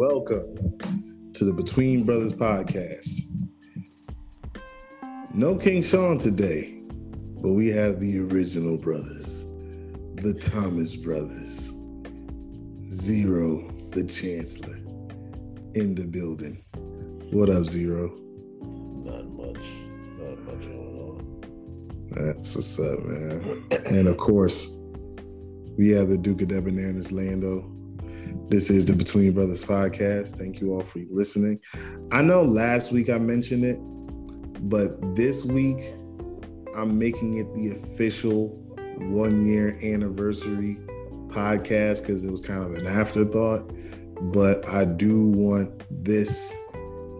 welcome to the Between Brothers podcast. No King Sean today, but we have the original brothers, the Thomas brothers, Zero, the Chancellor, in the building. What up, Zero? Not much. Not much going on. That's what's up, man. and of course, we have the Duke of Debonairness, Lando. This is the Between Brothers podcast. Thank you all for listening. I know last week I mentioned it, but this week I'm making it the official one year anniversary podcast because it was kind of an afterthought. But I do want this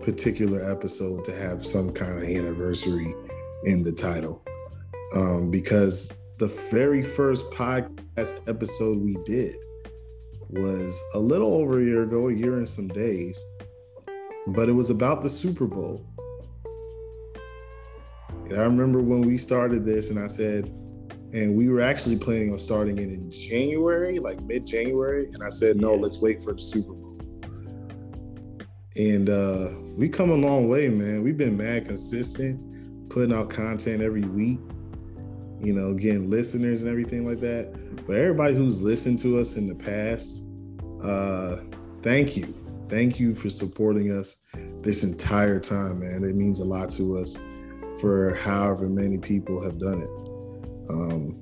particular episode to have some kind of anniversary in the title um, because the very first podcast episode we did was a little over a year ago, a year and some days, but it was about the Super Bowl. And I remember when we started this, and I said, and we were actually planning on starting it in January, like mid January. And I said, no, let's wait for the Super Bowl. And uh, we come a long way, man. We've been mad consistent, putting out content every week, you know, getting listeners and everything like that. But everybody who's listened to us in the past, uh, thank you. Thank you for supporting us this entire time, man. It means a lot to us for however many people have done it. Um,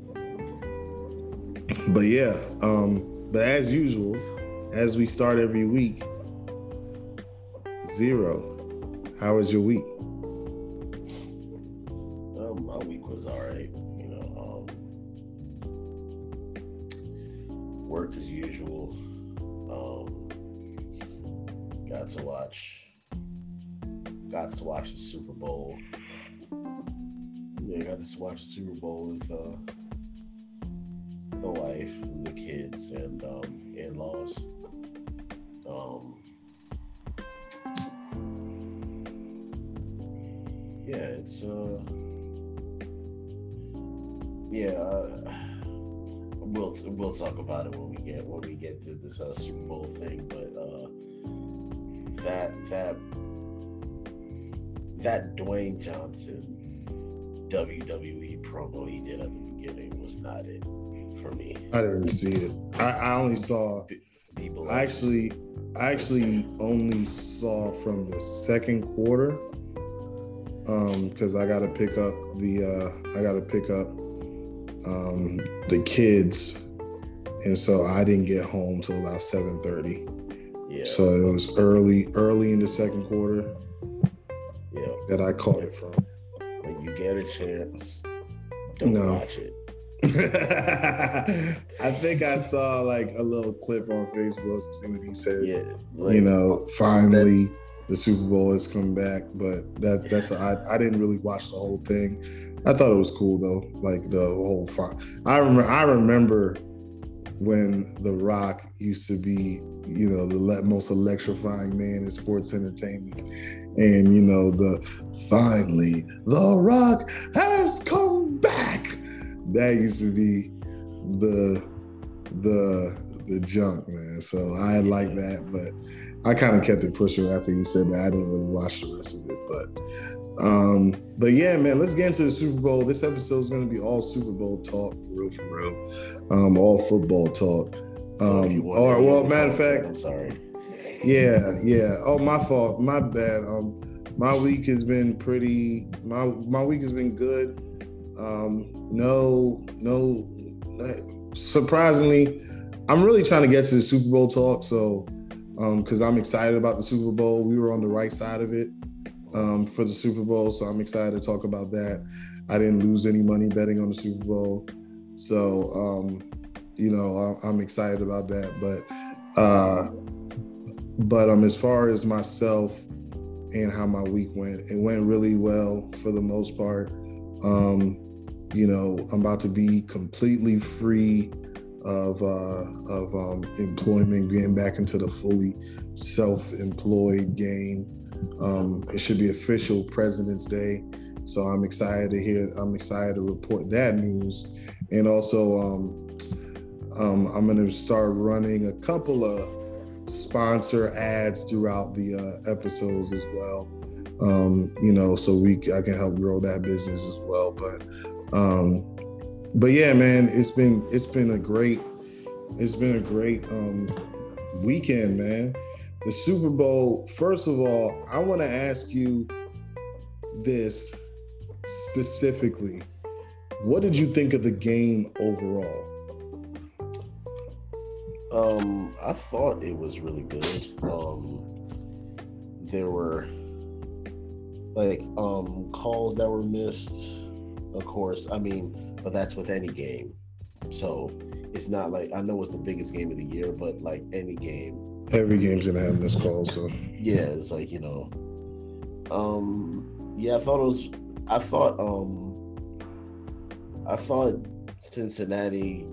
but yeah, um, but as usual, as we start every week, zero. How was your week? Um, my week was all right. Work as usual. Um, got to watch. Got to watch the Super Bowl. Yeah, got to watch the Super Bowl with uh, the wife, and the kids, and um, in-laws. Um, yeah, it's uh, we'll talk about it when we get when we get to this uh, Super Bowl thing, but uh, that that that Dwayne Johnson WWE promo he did at the beginning was not it for me. I didn't see it. I, I only saw. People I actually, I actually only saw from the second quarter, um, because I got to pick up the, uh, I got to pick up, um, the kids, and so I didn't get home till about seven thirty. yeah, So it was early, early in the second quarter yeah. that I caught it from. When you get a chance, don't No. watch it. I think I saw like a little clip on Facebook. See what he said. Yeah, you know, finally the Super Bowl has come back, but that that's I, I didn't really watch the whole thing. I thought it was cool though, like the whole. I remember I remember when The Rock used to be, you know, the most electrifying man in sports entertainment, and you know the finally The Rock has come back. That used to be the the the junk, man. So I like that, but I kind of kept it pushing after you said that. I didn't really watch the rest of it, but um, but yeah, man, let's get into the Super Bowl. This episode is going to be all Super Bowl talk for real, for real. Um, all football talk. Um, or well, matter of fact, I'm sorry. yeah, yeah. Oh, my fault. My bad. Um, my week has been pretty. My my week has been good. Um, no, no. Surprisingly, I'm really trying to get to the Super Bowl talk. So, um, because I'm excited about the Super Bowl. We were on the right side of it, um, for the Super Bowl. So I'm excited to talk about that. I didn't lose any money betting on the Super Bowl. So, um, you know, I- I'm excited about that. But, uh, but um, as far as myself and how my week went, it went really well for the most part. Um, you know, I'm about to be completely free of uh, of um, employment, getting back into the fully self-employed game. Um, it should be official President's Day, so I'm excited to hear. I'm excited to report that news, and also um, um, I'm going to start running a couple of sponsor ads throughout the uh, episodes as well. Um, you know, so we I can help grow that business as well. But um, but yeah, man, it's been it's been a great it's been a great um, weekend, man. The Super Bowl. First of all, I want to ask you this specifically. What did you think of the game overall? Um, I thought it was really good. Um, there were like um calls that were missed, of course. I mean, but that's with any game. So it's not like I know it's the biggest game of the year, but like any game, every game's gonna have missed calls. So yeah, it's like you know, um, yeah, I thought it was. I thought um, I thought Cincinnati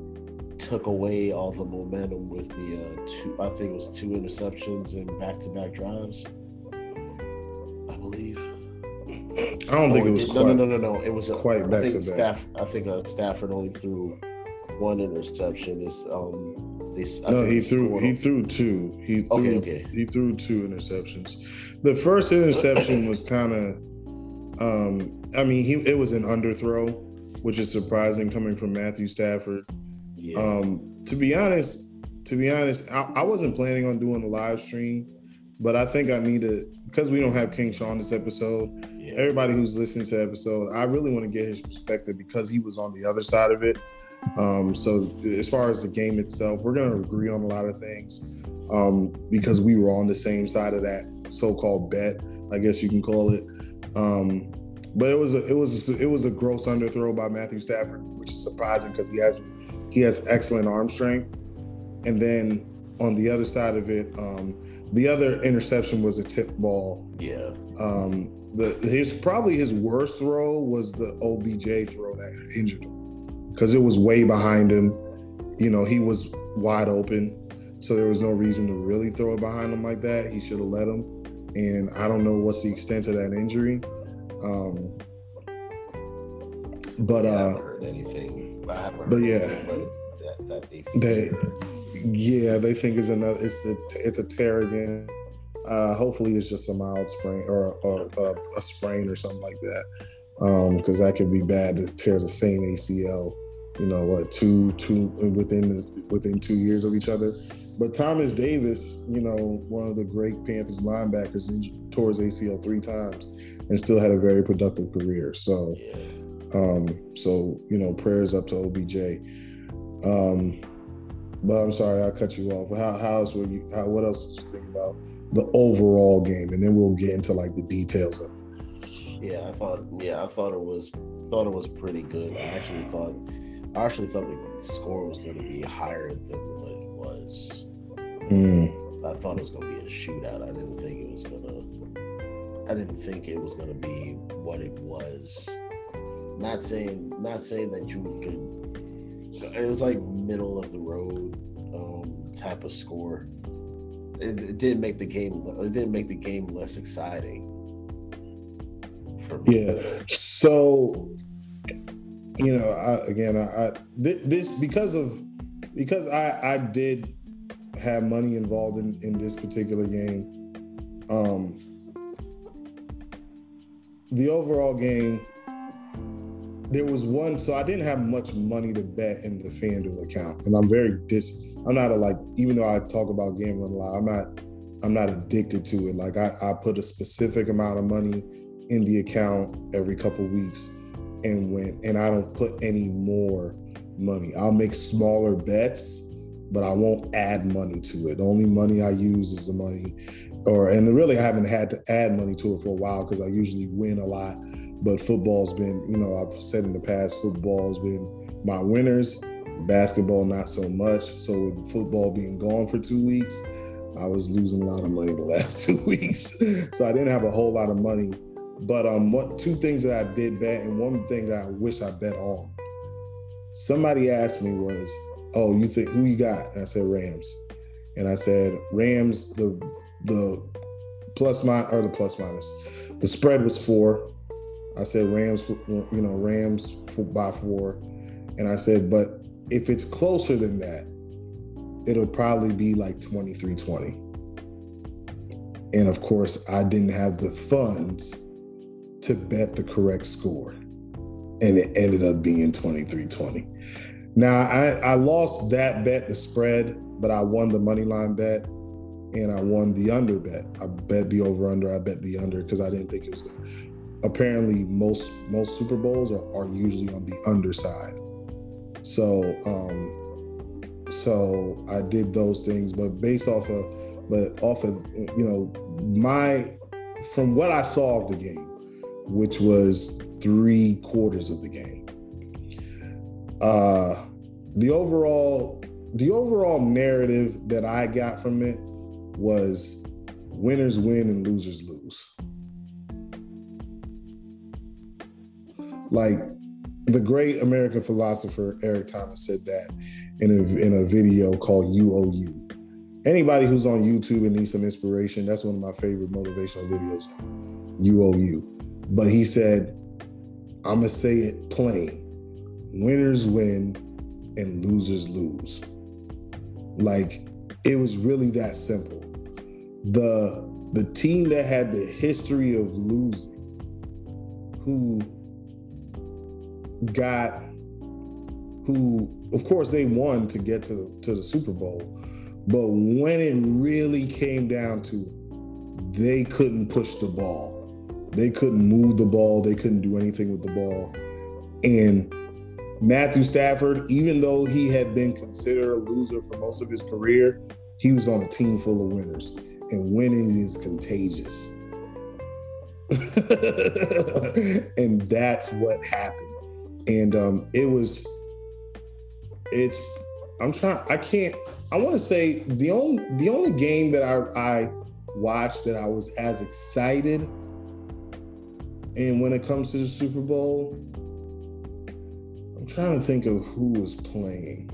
took away all the momentum with the uh, two. I think it was two interceptions and back-to-back drives. I believe. I don't oh, think it was. It, quite, no, no, no, no, no. It was a, quite back to back. Staff, I think uh, Stafford only threw one interception. Is um. They, no, he threw. He threw two. He threw. Okay, okay. He threw two interceptions. The first interception was kind of. Um, I mean, he it was an underthrow, which is surprising coming from Matthew Stafford. Yeah. Um, to be honest, to be honest, I, I, wasn't planning on doing a live stream, but I think I need to because we don't have King Sean this episode. Yeah. Everybody who's listening to the episode, I really want to get his perspective because he was on the other side of it. Um, so as far as the game itself, we're going to agree on a lot of things um, because we were on the same side of that so-called bet, I guess you can call it. Um, but it was a, it was a, it was a gross underthrow by Matthew Stafford, which is surprising because he has he has excellent arm strength. And then on the other side of it, um, the other interception was a tip ball. Yeah. Um, the his probably his worst throw was the OBJ throw that injured him because it was way behind him. You know, he was wide open, so there was no reason to really throw it behind him like that. He should have let him. And I don't know what's the extent of that injury. Um, but yeah, uh, heard anything but yeah, that, that they, yeah they think it's another it's a it's a tear again. Uh, hopefully it's just a mild sprain or, or uh, a sprain or something like that because um, that could be bad to tear the same ACL. You know what? Two two within within two years of each other. But Thomas Davis, you know, one of the great Panthers linebackers, tore his ACL three times and still had a very productive career. So. Yeah um, so you know, prayers up to OBJ. Um, but I'm sorry, I cut you off. How how's what you how, what else did you think about the overall game, and then we'll get into like the details of it. Yeah, I thought yeah, I thought it was thought it was pretty good. I actually thought I actually thought the score was going to be higher than what it was. Mm. I thought it was going to be a shootout. I didn't think it was going to. I didn't think it was going to be what it was not saying not saying that you could. It was like middle of the road um, type of score. It, it didn't make the game. It didn't make the game less exciting. Yeah. So, you know, I, again, I, I this because of because I I did have money involved in in this particular game. Um, the overall game there was one, so I didn't have much money to bet in the FanDuel account, and I'm very dis. I'm not a like, even though I talk about gambling a lot, I'm not. I'm not addicted to it. Like I, I put a specific amount of money in the account every couple weeks, and when and I don't put any more money. I'll make smaller bets, but I won't add money to it. The only money I use is the money, or and really I haven't had to add money to it for a while because I usually win a lot but football's been, you know, I've said in the past, football's been my winners, basketball not so much. So with football being gone for two weeks, I was losing a lot of money the last two weeks. so I didn't have a whole lot of money. But um, what two things that I did bet, and one thing that I wish I bet on. Somebody asked me was, "Oh, you think who you got?" And I said Rams, and I said Rams. The the plus minus or the plus minus, the spread was four. I said Rams, you know, Rams by four. And I said, but if it's closer than that, it'll probably be like 23 20. And of course, I didn't have the funds to bet the correct score. And it ended up being 23 20. Now, I, I lost that bet, the spread, but I won the money line bet and I won the under bet. I bet the over under, I bet the under because I didn't think it was to. Apparently, most most Super Bowls are, are usually on the underside. So, um, so I did those things, but based off of, but off of, you know, my, from what I saw of the game, which was three quarters of the game, uh, the overall, the overall narrative that I got from it was winners win and losers lose. Like the great American philosopher Eric Thomas said that in a in a video called UOU. Anybody who's on YouTube and needs some inspiration, that's one of my favorite motivational videos. UOU. But he said, I'm gonna say it plain. Winners win and losers lose. Like it was really that simple. The the team that had the history of losing, who got who of course they won to get to, to the Super Bowl, but when it really came down to it, they couldn't push the ball. They couldn't move the ball, they couldn't do anything with the ball. And Matthew Stafford, even though he had been considered a loser for most of his career, he was on a team full of winners. And winning is contagious. and that's what happened and um, it was it's i'm trying i can't i want to say the only the only game that i i watched that i was as excited and when it comes to the super bowl i'm trying to think of who was playing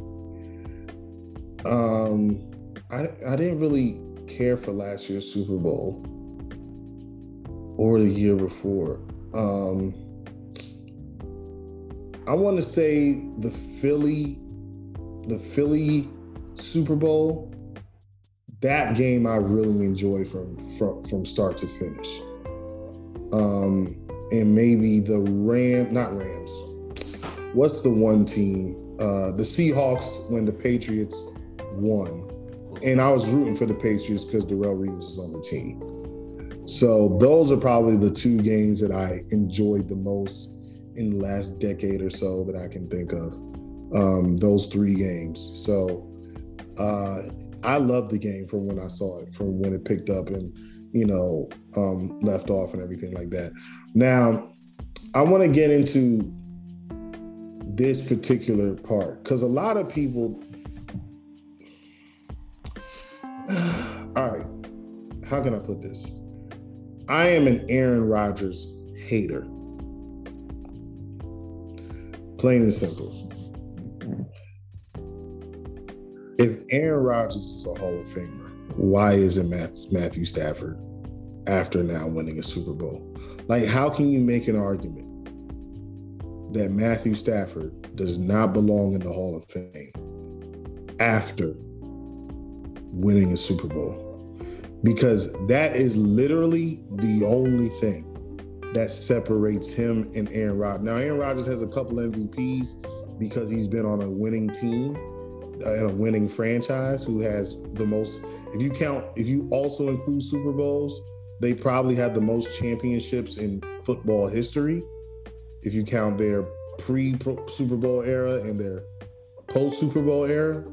um i i didn't really care for last year's super bowl or the year before um I want to say the Philly, the Philly Super Bowl. That game I really enjoyed from from from start to finish. Um, and maybe the Ram, not Rams. What's the one team? Uh, the Seahawks when the Patriots won, and I was rooting for the Patriots because Darrelle Revis was on the team. So those are probably the two games that I enjoyed the most in the last decade or so that I can think of. Um, those three games. So uh, I love the game from when I saw it, from when it picked up and you know um, left off and everything like that. Now, I want to get into this particular part because a lot of people. All right, how can I put this? I am an Aaron Rodgers hater. Plain and simple. If Aaron Rodgers is a Hall of Famer, why isn't Matthew Stafford after now winning a Super Bowl? Like, how can you make an argument that Matthew Stafford does not belong in the Hall of Fame after winning a Super Bowl? Because that is literally the only thing that separates him and Aaron Rodgers. Now, Aaron Rodgers has a couple MVPs because he's been on a winning team and a winning franchise who has the most. If you count, if you also include Super Bowls, they probably have the most championships in football history. If you count their pre Super Bowl era and their post Super Bowl era.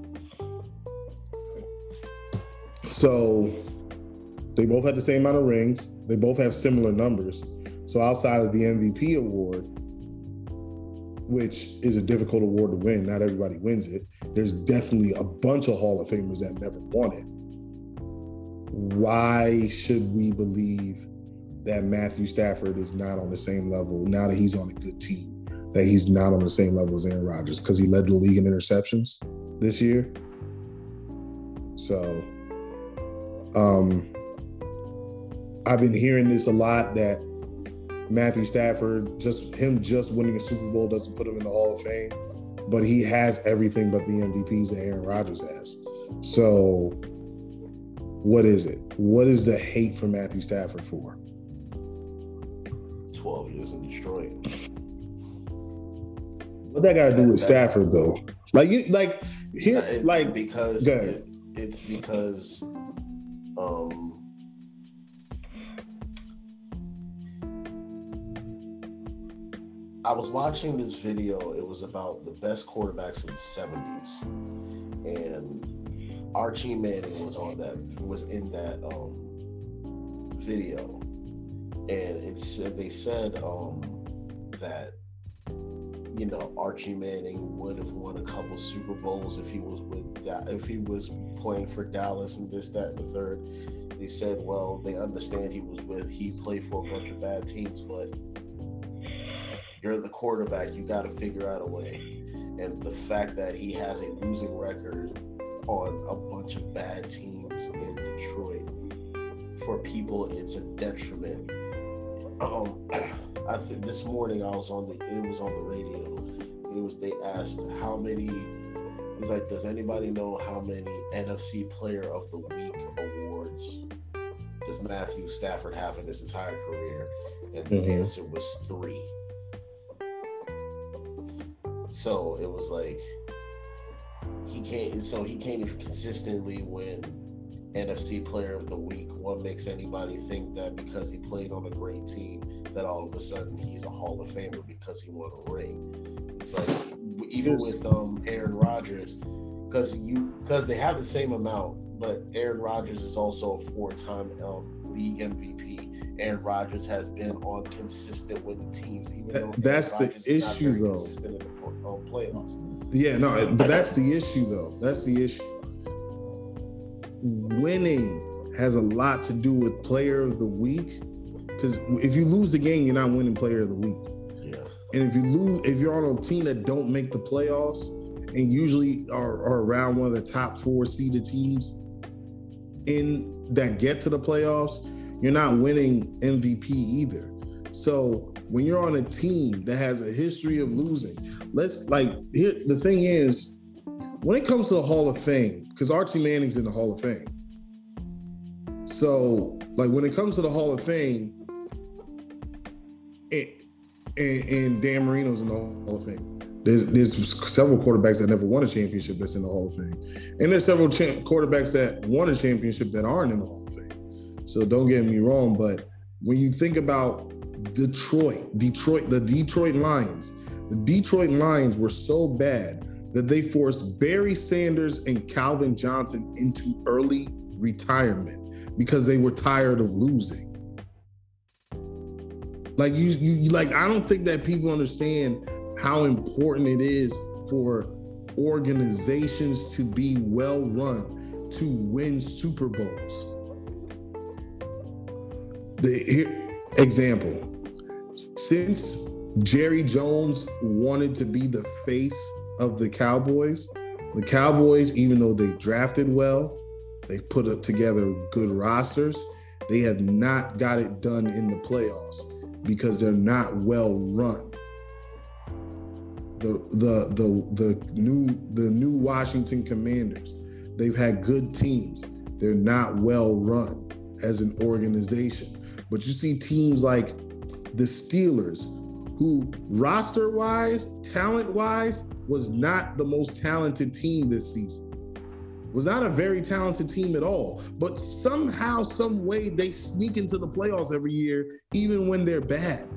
So they both had the same amount of rings. They both have similar numbers. So outside of the MVP award, which is a difficult award to win, not everybody wins it. There's definitely a bunch of Hall of Famers that never won it. Why should we believe that Matthew Stafford is not on the same level now that he's on a good team? That he's not on the same level as Aaron Rodgers because he led the league in interceptions this year. So, um, I've been hearing this a lot that Matthew Stafford, just him just winning a Super Bowl doesn't put him in the Hall of Fame, but he has everything but the MVPs that Aaron Rodgers has. So What is it? What is the hate for Matthew Stafford for? 12 years in Detroit. What that got to do with Stafford though? Like you like here like because it, it's because um I was watching this video. It was about the best quarterbacks in the seventies, and Archie Manning was on that was in that um video, and it said they said um that you know Archie Manning would have won a couple Super Bowls if he was with that if he was playing for Dallas and this that and the third. They said, well, they understand he was with he played for a bunch of bad teams, but you're the quarterback. You got to figure out a way. And the fact that he has a losing record on a bunch of bad teams in Detroit for people, it's a detriment. Um, I think this morning I was on the it was on the radio. It was they asked how many. He's like, does anybody know how many NFC Player of the Week awards does Matthew Stafford have in his entire career? And the Mhm. answer was three. So it was like he can't. So he can't even consistently win NFC Player of the Week. What makes anybody think that because he played on a great team, that all of a sudden he's a Hall of Famer because he won a ring? It's like even with um Aaron Rodgers, because you because they have the same amount, but Aaron Rodgers is also a four-time um, league MVP. Aaron Rodgers has been on consistent winning teams, even though that's the issue, though. Consistent in the um, playoffs. Yeah, no, but that's the issue though. That's the issue. Winning has a lot to do with player of the week. Because if you lose the game, you're not winning player of the week. Yeah, And if you lose, if you're on a team that don't make the playoffs and usually are, are around one of the top four seeded teams in that get to the playoffs, you're not winning MVP either. So when you're on a team that has a history of losing, let's like here the thing is when it comes to the Hall of Fame, because Archie Manning's in the Hall of Fame. So like when it comes to the Hall of Fame, it, and, and Dan Marino's in the Hall of Fame. There's there's several quarterbacks that never won a championship that's in the Hall of Fame, and there's several cha- quarterbacks that won a championship that aren't in the Hall. So don't get me wrong, but when you think about Detroit, Detroit, the Detroit Lions, the Detroit Lions were so bad that they forced Barry Sanders and Calvin Johnson into early retirement because they were tired of losing. Like you, you, you like I don't think that people understand how important it is for organizations to be well run to win Super Bowls. The here, example, since Jerry Jones wanted to be the face of the Cowboys, the Cowboys, even though they've drafted well, they've put together good rosters, they have not got it done in the playoffs because they're not well run. The the the the new the new Washington Commanders, they've had good teams. They're not well run as an organization. But you see teams like the Steelers, who roster wise, talent wise, was not the most talented team this season. Was not a very talented team at all. But somehow, some way, they sneak into the playoffs every year, even when they're bad.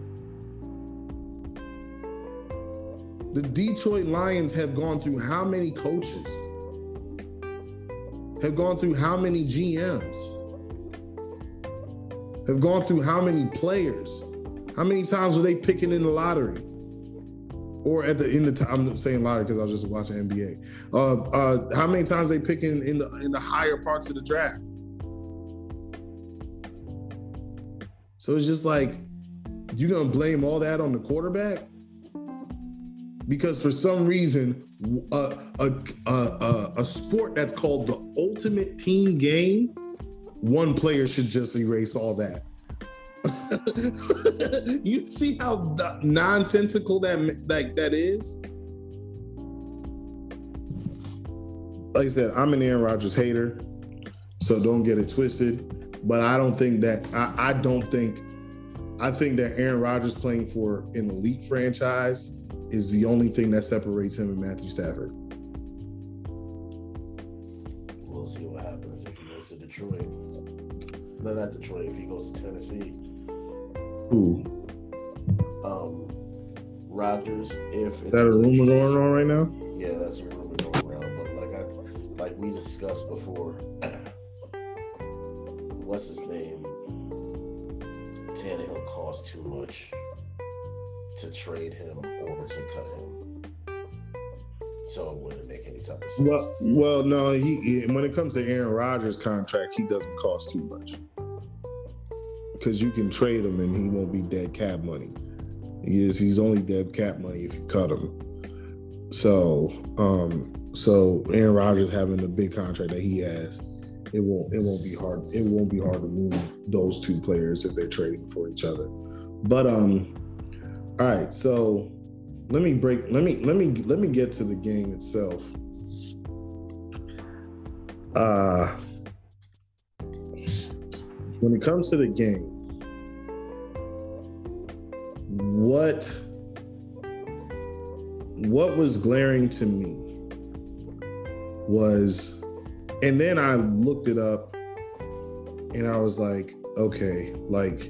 The Detroit Lions have gone through how many coaches? Have gone through how many GMs? Have gone through how many players? How many times were they picking in the lottery? Or at the in the time, I'm saying lottery because I was just watching NBA. Uh, uh, how many times they picking in the in the higher parts of the draft? So it's just like you gonna blame all that on the quarterback because for some reason a a, a, a, a sport that's called the ultimate team game, one player should just erase all that. you see how nonsensical that like that is. Like I said, I'm an Aaron Rodgers hater. So don't get it twisted. But I don't think that I, I don't think I think that Aaron Rodgers playing for an elite franchise is the only thing that separates him and Matthew Stafford. No, not Detroit. If he goes to Tennessee. Who? Um, Rodgers. If is that a rumor going on right now? Yeah, that's a rumor going around. But like I, like we discussed before, what's his name? Tannehill cost too much to trade him or to cut him. So it wouldn't make any type of sense. Well, well, no. He, when it comes to Aaron Rodgers' contract, he doesn't cost too much because you can trade him and he won't be dead cap money. He is. He's only dead cap money if you cut him. So, um, so Aaron Rodgers having the big contract that he has, it won't it won't be hard. It won't be hard to move those two players if they're trading for each other. But um, all right. So let me break. Let me let me let me get to the game itself. Uh, when it comes to the game, what what was glaring to me was and then I looked it up and I was like, okay, like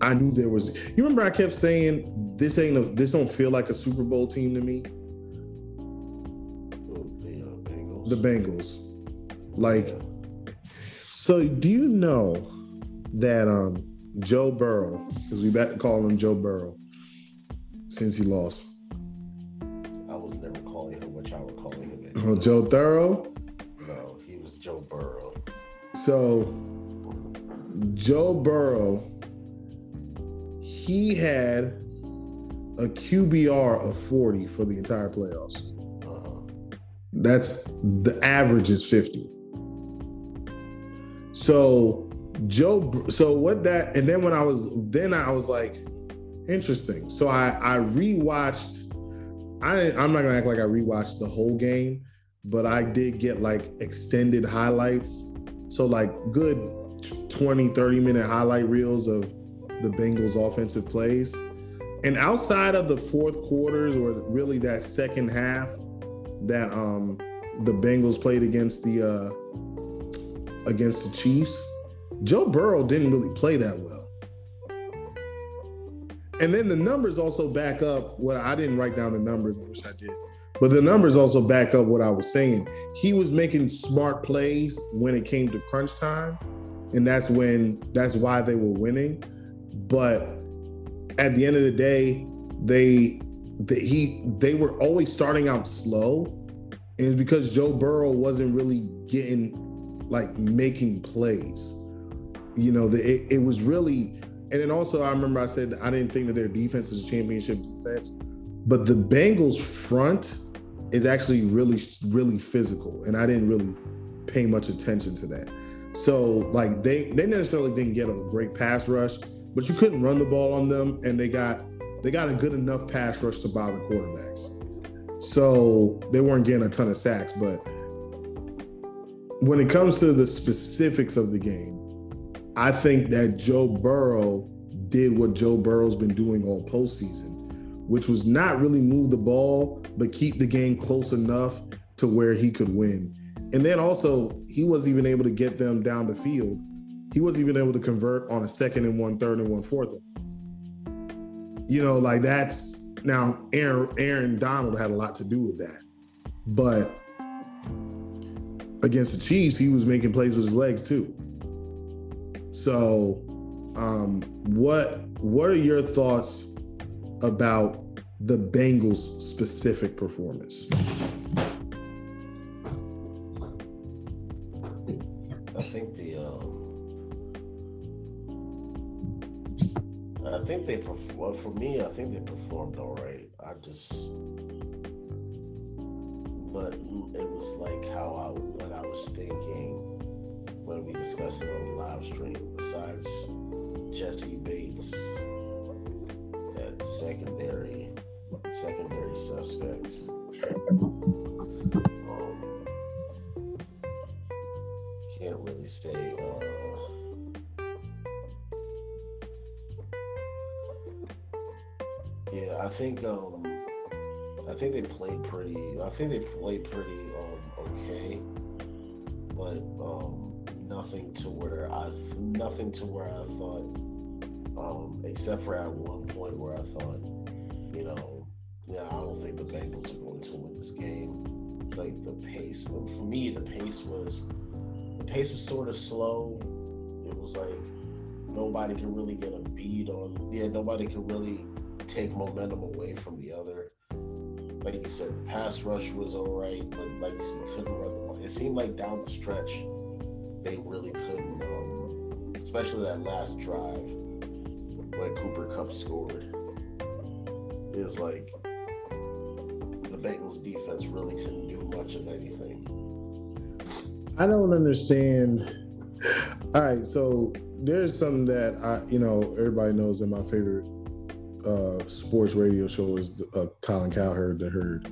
I knew there was you remember I kept saying this ain't a this don't feel like a Super Bowl team to me. The uh, Bengals. Like so do you know that um Joe Burrow, because we about to call him Joe Burrow since he lost. I was never calling him what y'all were calling him. Oh, Joe Thorough? No, he was Joe Burrow. So Joe Burrow, he had a QBR of 40 for the entire playoffs. Uh-huh. That's the average is 50. So Joe, so what that, and then when I was, then I was like, interesting. So I I rewatched. I I'm not gonna act like I rewatched the whole game, but I did get like extended highlights. So like good 20, 30 minute highlight reels of the Bengals offensive plays. And outside of the fourth quarters or really that second half that um the Bengals played against the uh against the Chiefs, Joe Burrow didn't really play that well. And then the numbers also back up what I didn't write down the numbers. I wish I did. But the numbers also back up what I was saying. He was making smart plays when it came to crunch time. And that's when that's why they were winning. But at the end of the day, they, they he they were always starting out slow. And it's because Joe Burrow wasn't really getting like making plays you know, the, it, it was really, and then also I remember I said I didn't think that their defense is a championship defense, but the Bengals front is actually really, really physical, and I didn't really pay much attention to that. So like they they necessarily didn't get a great pass rush, but you couldn't run the ball on them, and they got they got a good enough pass rush to bother quarterbacks. So they weren't getting a ton of sacks, but when it comes to the specifics of the game, I think that Joe Burrow did what Joe Burrow's been doing all postseason, which was not really move the ball, but keep the game close enough to where he could win. And then also, he wasn't even able to get them down the field. He wasn't even able to convert on a second and one, third and one, fourth. You know, like that's now Aaron Aaron Donald had a lot to do with that. But against the Chiefs, he was making plays with his legs too. So, um, what what are your thoughts about the Bengals' specific performance? I think the um, I think they perform for me. I think they performed all right. I just, but it was like how I what I was thinking when we discussed it on the live stream. Besides Jessie Bates at secondary, secondary suspects. Um, can't really really say? Uh, yeah, I think um, I think they played pretty. I think they played pretty um, okay, but um, nothing to where I nothing to where I thought, um, except for at one point where I thought, you know, yeah, I don't think the Bengals are going to win this game. It's Like the pace, for me, the pace was the pace was sort of slow. It was like nobody could really get a beat on. Yeah, nobody could really take momentum away from the other. Like you said, the pass rush was all right, but like you said, couldn't run the ball. It seemed like down the stretch, they really couldn't. Um, especially that last drive when Cooper Kupp scored. Is like the Bengals defense really couldn't do much of anything. I don't understand. All right, so there's something that I, you know, everybody knows that my favorite uh, sports radio show is uh, Colin Cowherd, The Herd,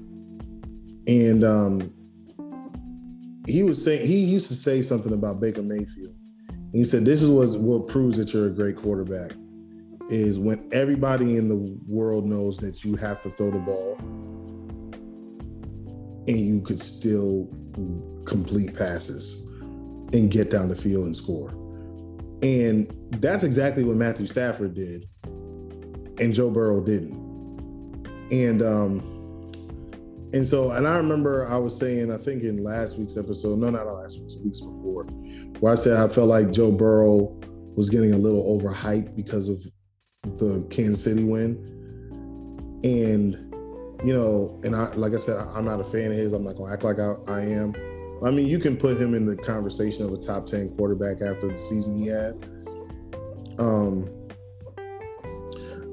and um, he was saying he used to say something about Baker Mayfield. He said this is what what proves that you're a great quarterback is when everybody in the world knows that you have to throw the ball and you could still complete passes and get down the field and score. And that's exactly what Matthew Stafford did and Joe Burrow didn't. And um and so and I remember I was saying I think in last week's episode, no not last week's weeks before, where I said I felt like Joe Burrow was getting a little overhyped because of the Kansas City win. And you know, and I like I said, I'm not a fan of his. I'm not gonna act like I, I am. I mean, you can put him in the conversation of a top 10 quarterback after the season he had. Um,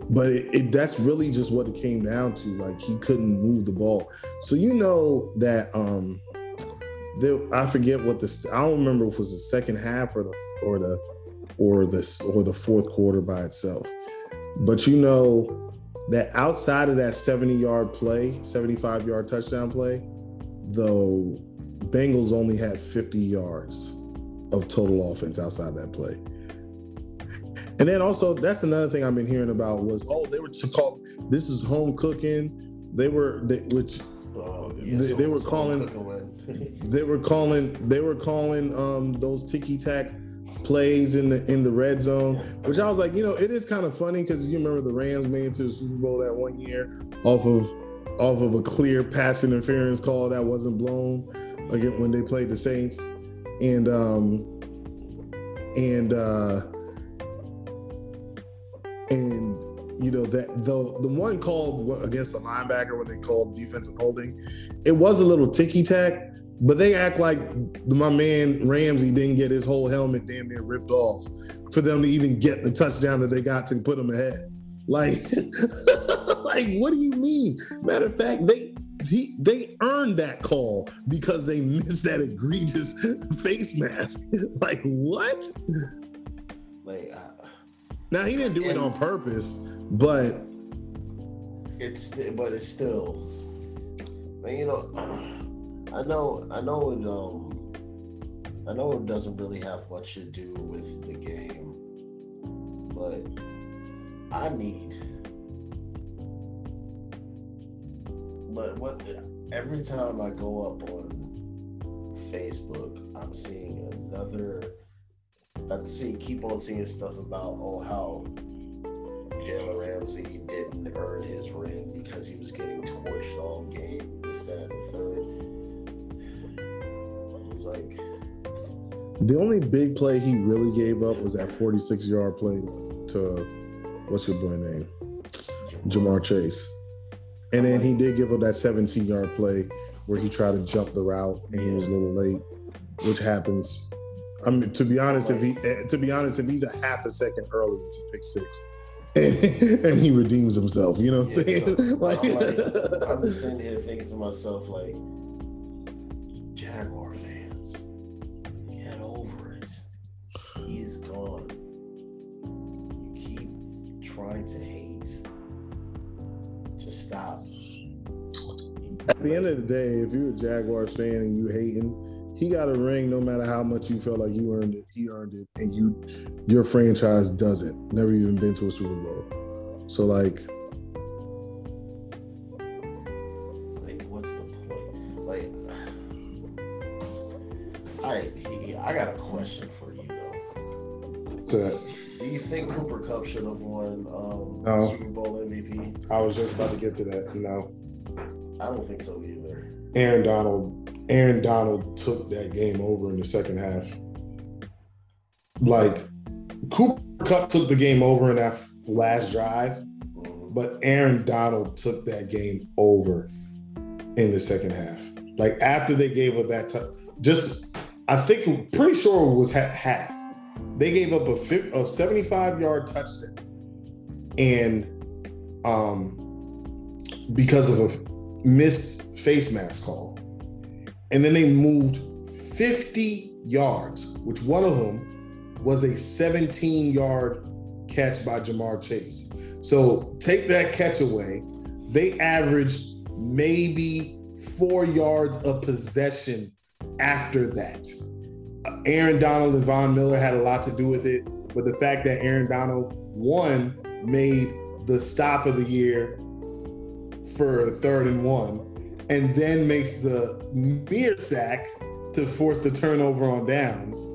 but it, it, that's really just what it came down to. Like he couldn't move the ball. So you know that um, there, I forget what the I don't remember if it was the second half or the or the or the or the fourth quarter by itself. But you know that outside of that 70 yard play, 75 yard touchdown play, the Bengals only had 50 yards of total offense outside that play. And then also, that's another thing I've been hearing about was oh they were to call this is home cooking. They were they, which oh, yeah, they, they, were calling they were calling they were calling um, those ticky tack plays in the in the red zone, which I was like, you know, it is kind of funny because you remember the Rams made it to the Super Bowl that one year off of off of a clear pass interference call that wasn't blown again when they played the Saints, and um and uh and you know that the the one called against the linebacker when they called defensive holding, it was a little ticky tack, but they act like my man Ramsey didn't get his whole helmet damn near ripped off for them to even get the touchdown that they got to put them ahead. Like, like what do you mean? Matter of fact, they he, they earned that call because they missed that egregious face mask. like what? Like now he didn't do and it on purpose, but it's but it's still. You know, I know, I know it. Um, I know it doesn't really have much to do with the game, but I need. But what? Every time I go up on Facebook, I'm seeing another I see keep on seeing stuff about oh how Jalen Ramsey didn't earn his ring because he was getting torched all game, this, that, and the third. Like the only big play he really gave up was that 46 yard play to what's your boy name? Ja'Marr Chase. And then he did give up that 17 yard play where he tried to jump the route and he was a little late, which happens I mean, to be honest, if he eh, to be honest, if he's a half a second earlier to pick six, and, and he redeems himself, you know what I'm yeah, saying? So, like, I'm, like, I'm just sitting here thinking to myself, like, Jaguar fans, get over it. He is gone. You keep trying to hate. Just stop. At the end of the day, if you're a Jaguars fan and you hating he got a ring no matter how much you felt like you earned it. He earned it, and you, your franchise doesn't. Never even been to a Super Bowl. So like, like what's the point? Like, all right, I got a question for you though. What's that? Do you think Cooper Kupp should have won um, No. Super Bowl MVP? I was just about to get to that. No, I don't think so either. Aaron Donald. Aaron Donald took that game over in the second half. Like Cooper Kupp took the game over in that last drive, but Aaron Donald took that game over in the second half. Like after they gave up that, t- just I think pretty sure it was ha- half. They gave up a, fif- a 75 yard touchdown, and um, because of a missed face mask call, and then they moved 50 yards, which one of them was a 17 yard catch by Ja'Marr Chase. So take that catch away. They averaged maybe four yards of possession after that. Uh, Aaron Donald and Von Miller had a lot to do with it, but the fact that Aaron Donald, one, made the stop of the year for third and one, and then makes the mere sack to force the turnover on downs.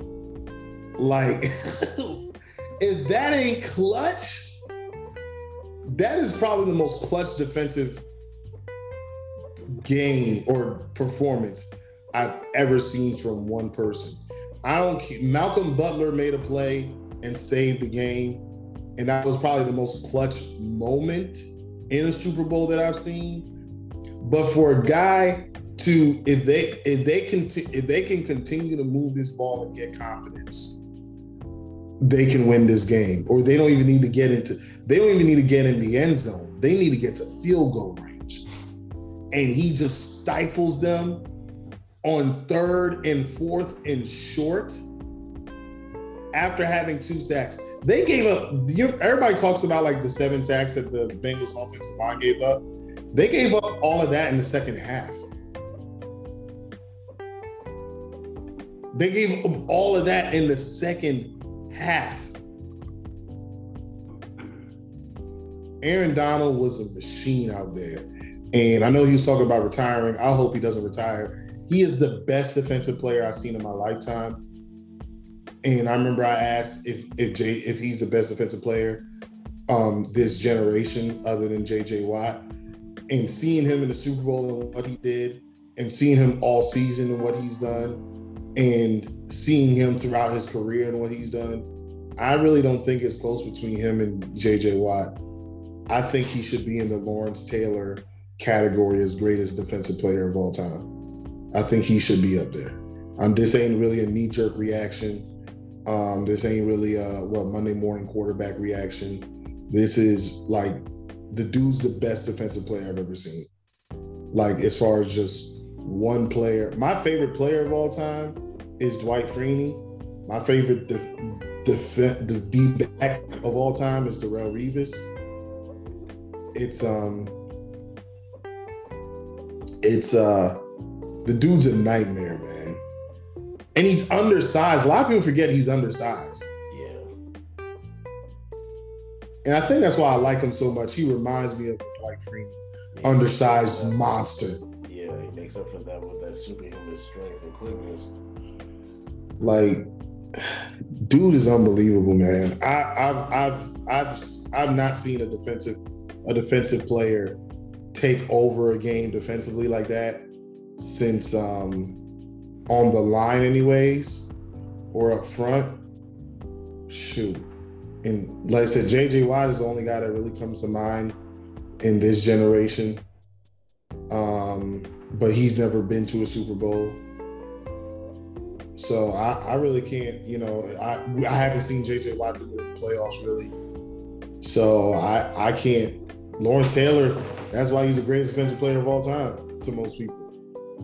Like, if that ain't clutch, that is probably the most clutch defensive game or performance I've ever seen from one person. I don't. Malcolm Butler made a play and saved the game. And that was probably the most clutch moment in a Super Bowl that I've seen. But for a guy to if they if they can if they can continue to move this ball and get confidence, they can win this game. Or they don't even need to get into they don't even need to get in the end zone. They need to get to field goal range. And he just stifles them on third and fourth and short after having two sacks. They gave up. Everybody talks about like the seven sacks that the Bengals offensive line gave up. They gave up all of that in the second half. They gave up all of that in the second half. Aaron Donald was a machine out there. And I know he was talking about retiring. I hope he doesn't retire. He is the best defensive player I've seen in my lifetime. And I remember I asked if if Jay if he's the best defensive player um this generation other than JJ Watt. And seeing him in the Super Bowl and what he did, and seeing him all season and what he's done, and seeing him throughout his career and what he's done, I really don't think it's close between him and JJ Watt. I think he should be in the Lawrence Taylor category as greatest defensive player of all time. I think he should be up there. Um, this ain't really a knee jerk reaction. Um, this ain't really a well Monday morning quarterback reaction. This is like the dude's the best defensive player I've ever seen. Like as far as just one player, my favorite player of all time is Dwight Freeney. My favorite def- def- the D back of all time is Darrelle Revis. It's um, it's uh, the dude's a nightmare, man. And he's undersized. A lot of people forget he's undersized. And I think that's why I like him so much. He reminds me of Dwight Freeney, yeah. undersized monster. Yeah, he makes up for that with that superhuman strength and quickness. Like, dude is unbelievable, man. I, I've I've I've I've not seen a defensive a defensive player take over a game defensively like that since um on the line anyways or up front. Shoot. And like I said, JJ Watt is the only guy that really comes to mind in this generation. Um, but he's never been to a Super Bowl. So I, I really can't, you know, I I haven't seen JJ Watt do it in the playoffs really. So I I can't. Lawrence Taylor, that's why he's the greatest defensive player of all time to most people.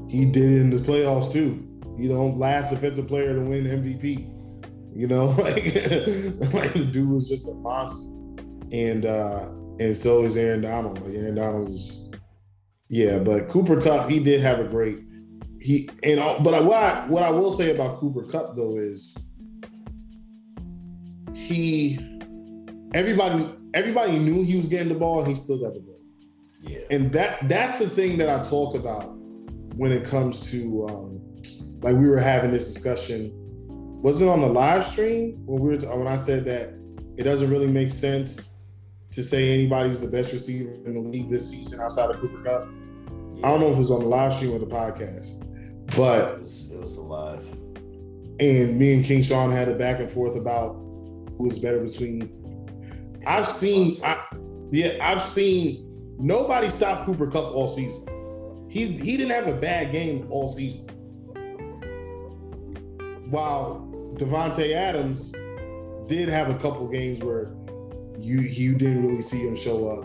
He did it in the playoffs too. You know, last defensive player to win MVP. You know, like, like the dude was just a monster. And uh and so is Aaron Donald. Like Aaron Donald is yeah, but Cooper Kupp, he did have a great he and all, but what I what I will say about Cooper Kupp though is he everybody everybody knew he was getting the ball, and he still got the ball. Yeah. And that that's the thing that I talk about when it comes to um like we were having this discussion. Was it on the live stream when we were when I said that it doesn't really make sense to say anybody's the best receiver in the league this season outside of Cooper Kupp? I don't know if it was on the live stream or the podcast, but it was, it was alive. And me and King Sean had a back and forth about who is better between. I've seen, I, yeah, I've seen nobody stop Cooper Kupp all season. He's he didn't have a bad game all season. While Davante Adams did have a couple games where you you didn't really see him show up,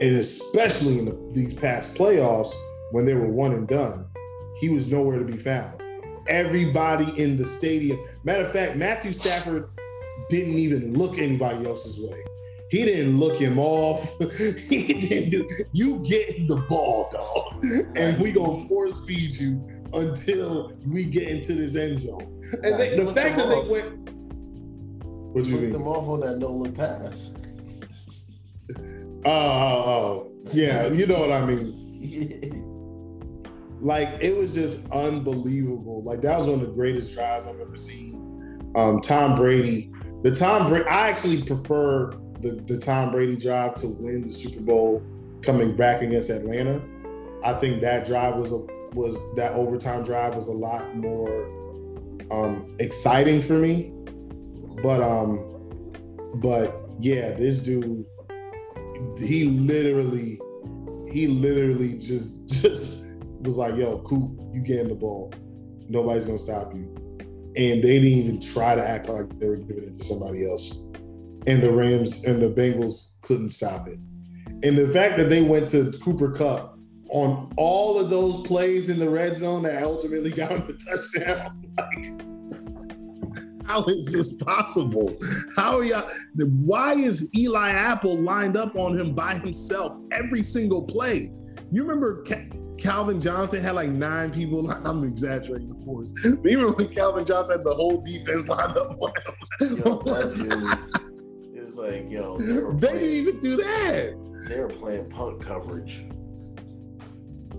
and especially in the, these past playoffs when they were one and done, he was nowhere to be found. Everybody in the stadium. Matter of fact, Matthew Stafford didn't even look anybody else's way. He didn't look him off. he didn't do. You get the ball, dog, and we gonna force feed you until we get into this end zone. And they, the fact that off. they went. What do you mean? them off on that no look pass. Oh, oh, yeah, you know what I mean. Like it was just unbelievable. Like that was one of the greatest drives I've ever seen. Um, Tom Brady, the Tom Brady, I actually prefer the the Tom Brady drive to win the Super Bowl coming back against Atlanta. I think that drive was a was that overtime drive was a lot more um, exciting for me. But um, but yeah, this dude, he literally, he literally just just was like, "Yo, Coop, you getting the ball? Nobody's gonna stop you." And they didn't even try to act like they were giving it to somebody else. And the Rams and the Bengals couldn't stop it. And the fact that they went to Cooper Kupp on all of those plays in the red zone that ultimately got him the touchdown. Like, how is this possible? How are y'all? Why is Eli Apple lined up on him by himself every single play? You remember Ca- Calvin Johnson had like nine people. I'm exaggerating, of course. But you remember when Calvin Johnson had the whole defense lined up on him? Yo, that dude, like, yo, they, they playing, didn't even do that. they were playing punt coverage.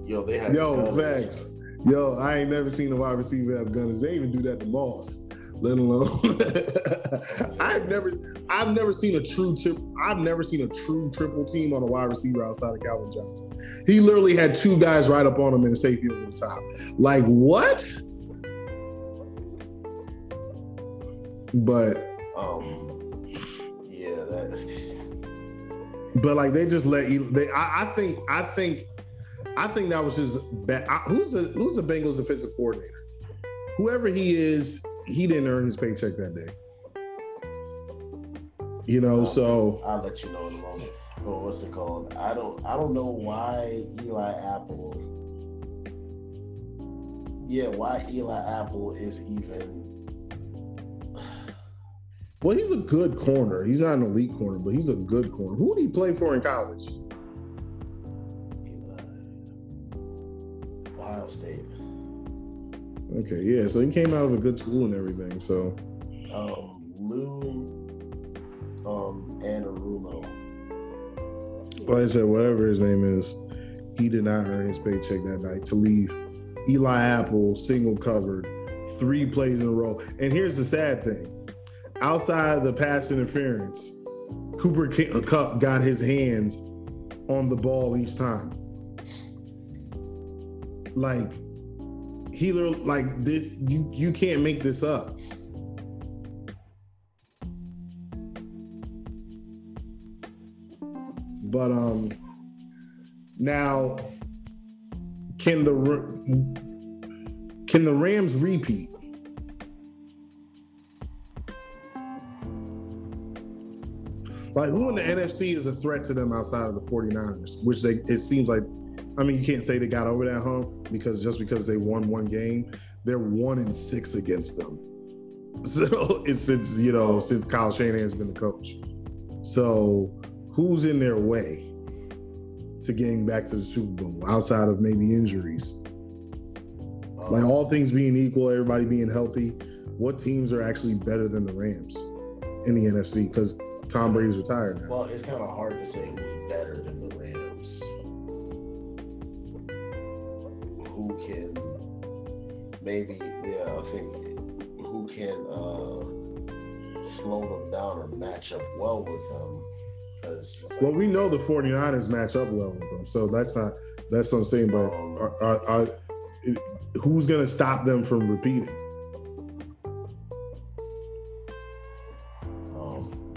Yo, they had Yo, gunners. facts. Yo, I ain't never seen a wide receiver have gunners. They even do that to Moss, let alone. I've never, I've never seen a true trip. I've never seen a true triple team on a wide receiver outside of Calvin Johnson. He literally had two guys right up on him in a safety over the top. Like what? But Um, yeah, that. But like they just let you. They, I, I think, I think, I think that was just bad. I, who's the Who's the Bengals defensive coordinator? Whoever he is, he didn't earn his paycheck that day. You know, so I'll let you know in a moment. But what's it called? I don't. I don't know why Eli Apple. Yeah, why Eli Apple is even. well, he's a good corner. He's not an elite corner, but he's a good corner. Who did he play for in college? Ohio State. Okay, yeah. So he came out of a good school and everything. So Um, Lou. Um, Anarumo. like I said, whatever his name is, he did not earn his paycheck that night to leave Eli Apple single covered three plays in a row. And here's the sad thing outside of the pass interference, Cooper Kupp got his hands on the ball each time. Like, he like this, you you can't make this up. But um now can the can the Rams repeat? Like who in the NFC is a threat to them outside of the 49ers, which they it seems like I mean you can't say they got over that hump because just because they won one game, they're one in six against them. So it's since you know, since Kyle Shanahan's been the coach. So who's in their way to getting back to the Super Bowl outside of maybe injuries? like all things being equal, everybody being healthy, what teams are actually better than the Rams in the NFC? Because Tom Brady's retired now. Well, it's kind of hard to say who's better than Who can maybe, yeah, I think who can uh, slow them down or match up well with them. Like, well, we know the 49ers match up well with them, so that's not that's what I'm saying. But um, are, are, are, who's going to stop them from repeating? Um,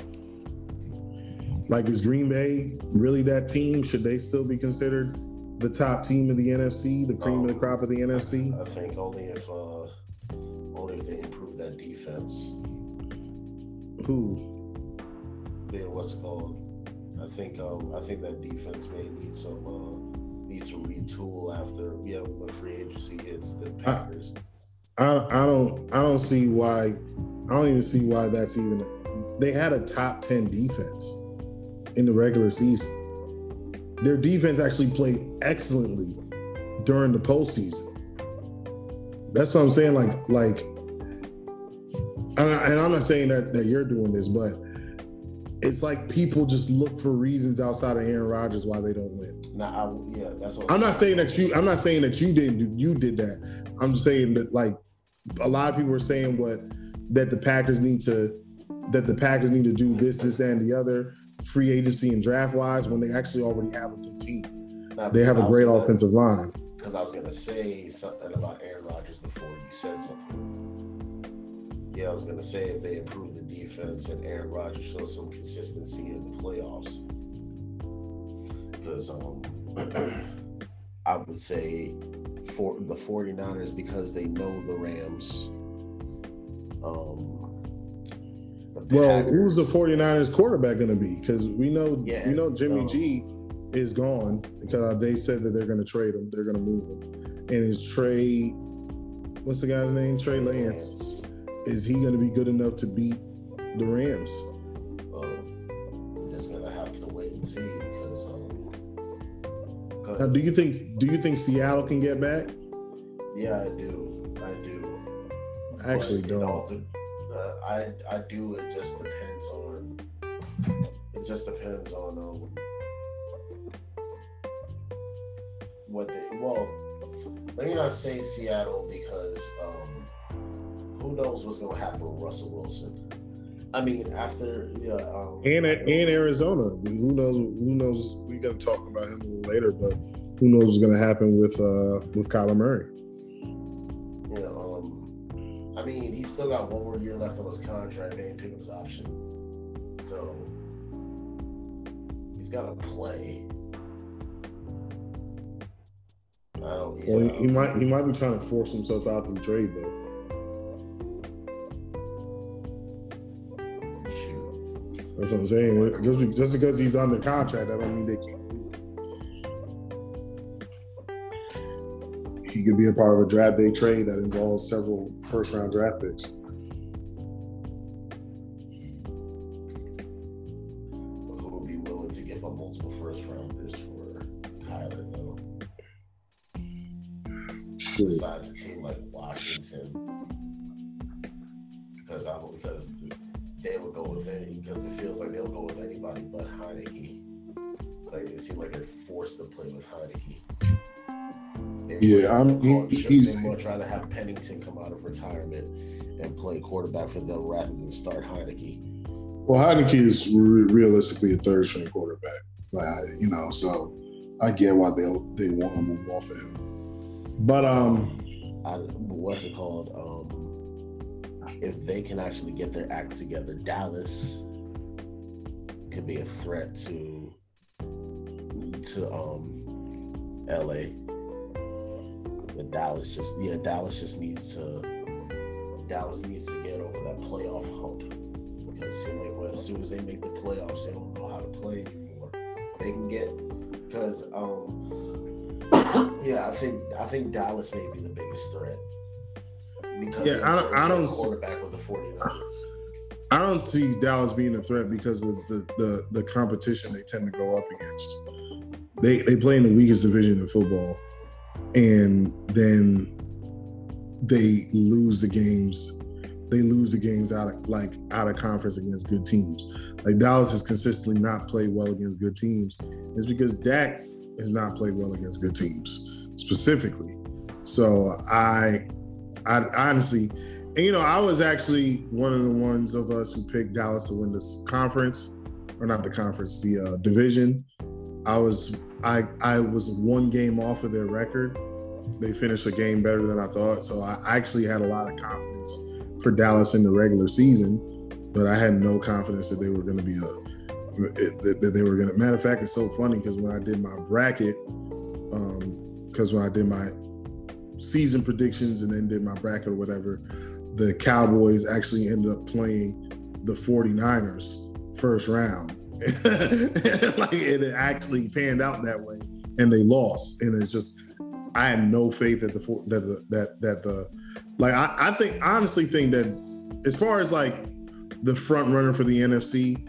like, is Green Bay really that team? Should they still be considered the top team of the NFC, the cream um, of the crop of the NFC? I think only if uh, only if they improve that defense. Who? Yeah, what's it called? I think um, I think that defense may need some uh, need to retool after we yeah when free agency hits the Packers. I, I, I don't I don't see why I don't even see why that's even they had a top 10 defense in the regular season. Their defense actually played excellently during the postseason. That's what I'm saying. Like, like, and I'm not saying that that you're doing this, but it's like people just look for reasons outside of Aaron Rodgers why they don't win. Nah, I, yeah, that's what I'm not saying that you. I'm not saying that you didn't. Do, you did that. I'm just saying that like a lot of people are saying what that the Packers need to that the Packers need to do this, this, and the other free agency and draft wise when they actually already have a good team. Nah, they have a great gonna, offensive line. Because I was gonna say something about Aaron Rodgers before you said something. Yeah, I was gonna say if they improve the defense and Aaron Rodgers shows some consistency in the playoffs, because um, I would say for the 49ers because they know the Rams. Um, well, who's the 49ers quarterback going to be? Because we know yeah, we know Jimmy G is gone because they said that they're going to trade him. They're going to move him, and is Trey. What's the guy's name? Trey Lance. Lance is he going to be good enough to beat the Rams? we're just gonna have to wait and see because. Um, now, do you think do you think Seattle can get back? Yeah, I do. I do. I actually but, don't. I I do. It just depends on. It just depends on um, what they. Well, let me not say Seattle because. Um, who knows what's to happen with Russell Wilson? I mean, after yeah, um, and in Arizona, who knows? Who knows? We're to talk about him a little later, but who knows what's to happen with uh with Kyler Murray? He's still got one more year left on his contract. They taking his option, so he's got to play. I don't. Well, he, he might he might be trying to force himself out the trade though. That's what I'm saying. Just, just because he's under contract, that don't mean they can't. Could be a part of a draft day trade that involves several first round draft picks. Yeah, I'm. he's they much rather have Pennington come out of retirement and play quarterback for them rather than start Heinicke. Well, Heinicke is re- realistically a third string quarterback. Like you know, so I get why they they want to move off of him. But um, I, what's it called? Um, if they can actually get their act together, Dallas could be a threat to to um LA. But Dallas just yeah, Dallas just needs to Dallas needs to get over that playoff hump. Because as soon as they make the playoffs, they don't know how to play anymore. They can get because um yeah, I think I think Dallas may be the biggest threat because yeah, I don't, I don't quarterback with the 49ers. I don't see Dallas being a threat because of the, the the competition they tend to go up against. They they play in the weakest division in football, and then they lose the games. They lose the games out of like out of conference against good teams. Like Dallas has consistently not played well against good teams. It's because Dak has not played well against good teams specifically. So I, I honestly, and you know, I was actually one of the ones of us who picked Dallas to win this conference, or not the conference, the uh, division. I was I I was one game off of their record. They finished a game better than I thought, so I actually had a lot of confidence for Dallas in the regular season, but I had no confidence that they were going to be a that, they were going to. Matter of fact, it's so funny because when I did my bracket, because um, when I did my season predictions and then did my bracket or whatever, the Cowboys actually ended up playing the 49ers first round. like it actually panned out that way and they lost. And it's just I had no faith that the that the, that that the like I, I think honestly think that as far as like the front runner for the NFC,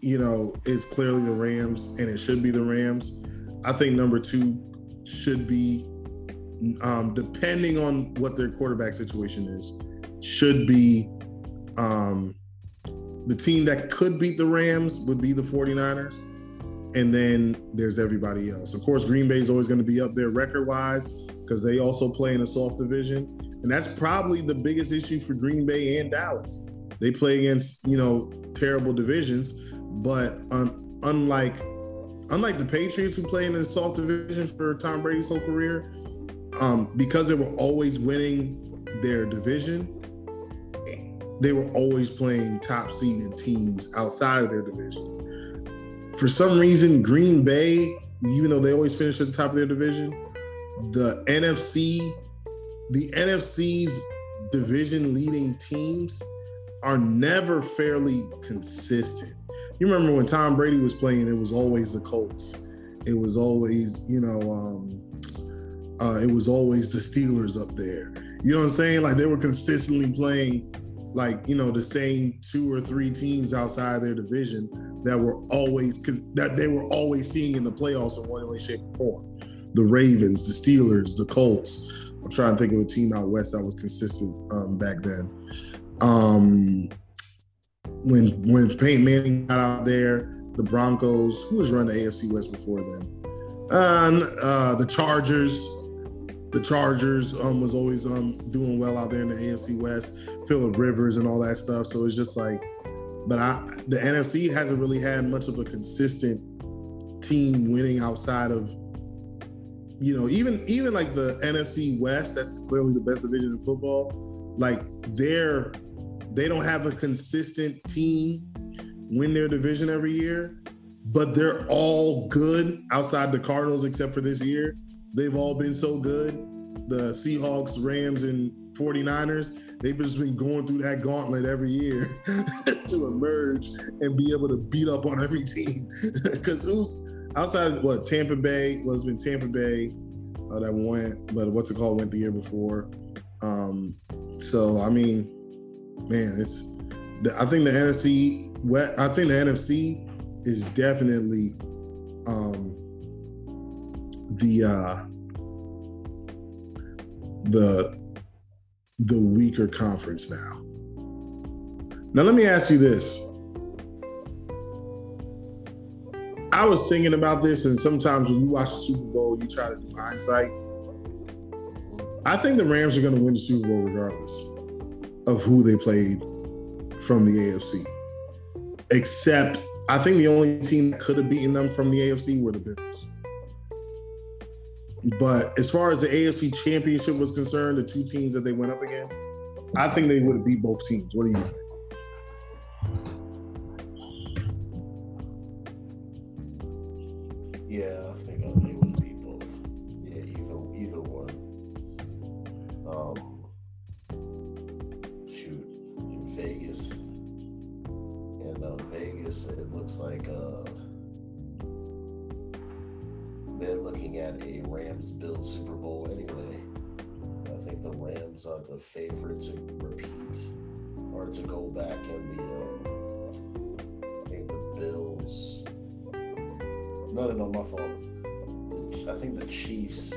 you know, is clearly the Rams and it should be the Rams. I think number two should be um, depending on what their quarterback situation is, should be um, the team that could beat the Rams would be the 49ers. And then there's everybody else. Of course, Green Bay is always going to be up there record wise because they also play in a soft division. And that's probably the biggest issue for Green Bay and Dallas. They play against, you know, terrible divisions, but un- unlike unlike the Patriots who play in a soft division for Tom Brady's whole career, um, because they were always winning their division, they were always playing top seeded teams outside of their division. For some reason, Green Bay, even though they always finish at the top of their division, the NFC, the NFC's division leading teams are never fairly consistent. You remember when Tom Brady was playing, it was always the Colts. It was always, you know, um, uh, it was always the Steelers up there. You know what I'm saying? Like they were consistently playing like, you know, the same two or three teams outside their division that were always that they were always seeing in the playoffs in one way, shape, or form. The Ravens, the Steelers, the Colts. I'm trying to think of a team out west that was consistent um, back then. Um, when when Peyton Manning got out there, the Broncos, who was running the AFC West before then? Uh, uh, the Chargers, the Chargers um, was always um, doing well out there in the AFC West, Philip Rivers and all that stuff. So it's just like, but I the NFC hasn't really had much of a consistent team winning outside of, you know, even even like the NFC West. That's clearly the best division in football. Like they're they don't have a consistent team win their division every year, but they're all good outside the Cardinals except for this year. They've all been so good. The Seahawks, Rams, and 49ers, they've just been going through that gauntlet every year to emerge and be able to beat up on every team. Because who's outside of what Tampa Bay was been Tampa Bay uh, that went, but what's it called went the year before. Um, so I mean, man, it's I think the NFC. I think the NFC is definitely um, the uh, the the weaker conference now. Now let me ask you this. I was thinking about this, and sometimes when you watch the Super Bowl, you try to do hindsight. I think the Rams are going to win the Super Bowl regardless of who they played from the AFC. Except, I think the only team that could have beaten them from the AFC were the Bills. But as far as the AFC championship was concerned, the two teams that they went up against, I think they would have beat both teams. What do you think? Yeah, I think I they would beat both. Yeah, either either one. Um, shoot, in Vegas, and uh, Vegas, it looks like uh they're looking at a Rams Bills Super Bowl anyway. I think the Rams are the favorite to repeat or to go back in the. Um, I think the Bills. No, no, no, my fault. I think the Chiefs.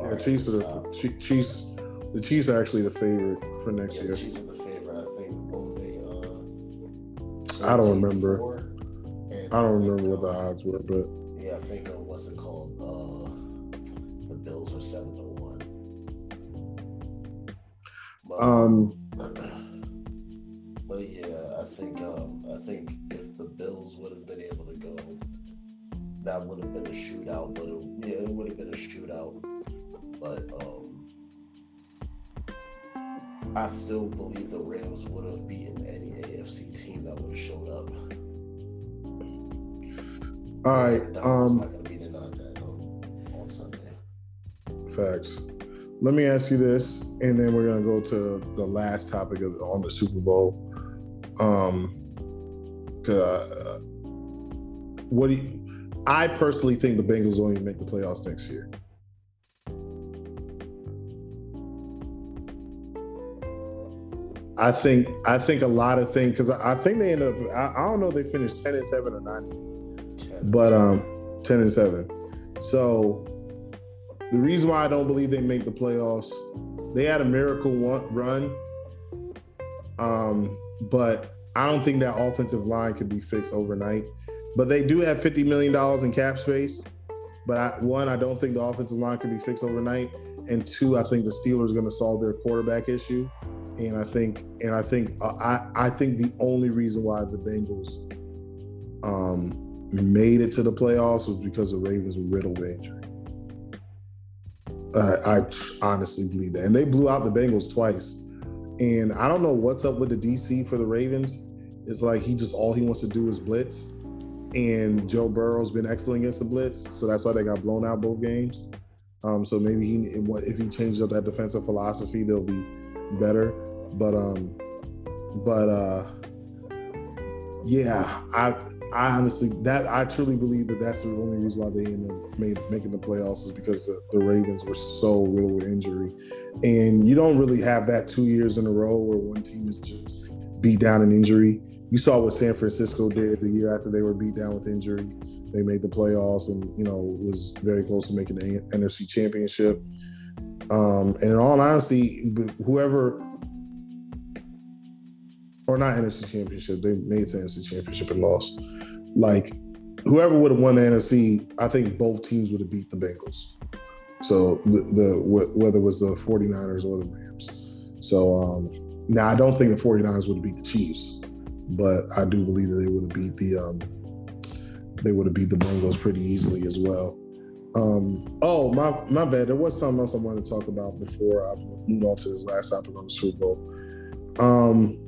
Yeah, Chiefs are the Chiefs The Chiefs are actually the favorite for next yeah, year. The Chiefs are the favorite. I think. What they? I don't remember. I don't remember what the uh, odds were, but Yeah, I think uh, what's it called? Um, but yeah, I think um, I think if the Bills would have been able to go, that would have been a shootout. But it, yeah, it would have been a shootout. But um, I still believe the Rams would have beaten any AFC team that would have showed up. all right. Um, beat it on that on, on Sunday. Facts. Let me ask you this, and then we're gonna go to the last topic of on the Super Bowl. Um, uh, what do you? I personally think the Bengals even make the playoffs next year. I think I think a lot of things because I, I think they end up. I, I don't know if they finished ten and seven or nine but um 10 and 7 so the reason why i don't believe they make the playoffs they had a miracle run. Um but i don't think that offensive line could be fixed overnight. But they do have 50 million dollars in cap space. But I, one i don't think the offensive line could be fixed overnight. And two i think the steelers are going to solve their quarterback issue. And i think and i think uh, i i think the only reason why the bengals um made it to the playoffs was because the Ravens were riddled with injury. Uh, I honestly believe that, and they blew out the Bengals twice. And I don't know what's up with the DC for the Ravens. It's like he just all he wants to do is blitz, and Joe Burrow's been excellent against the blitz, so that's why they got blown out both games. Um, so maybe he, if he changes up that defensive philosophy, they'll be better. But um, but uh, yeah, I I honestly that I truly believe that that's the only reason why they ended up made, making the playoffs is because the, the Ravens were so riddled with injury, and you don't really have that two years in a row where one team is just beat down in injury. You saw what San Francisco did the year after they were beat down with injury. They made the playoffs and you know was very close to making the NFC Championship. Um, and in all honesty, whoever or not NFC Championship, they made the NFC Championship and lost like whoever would have won the NFC, I think both teams would have beat the Bengals. So the, the whether it was the 49ers or the Rams. So um, now I don't think the 49ers would have beat the Chiefs, but I do believe that they would have beat the um, they would have beat the Bengals pretty easily as well. Um, oh my my bad. There was something else I wanted to talk about before I moved on to this last topic on the Super Bowl. Um,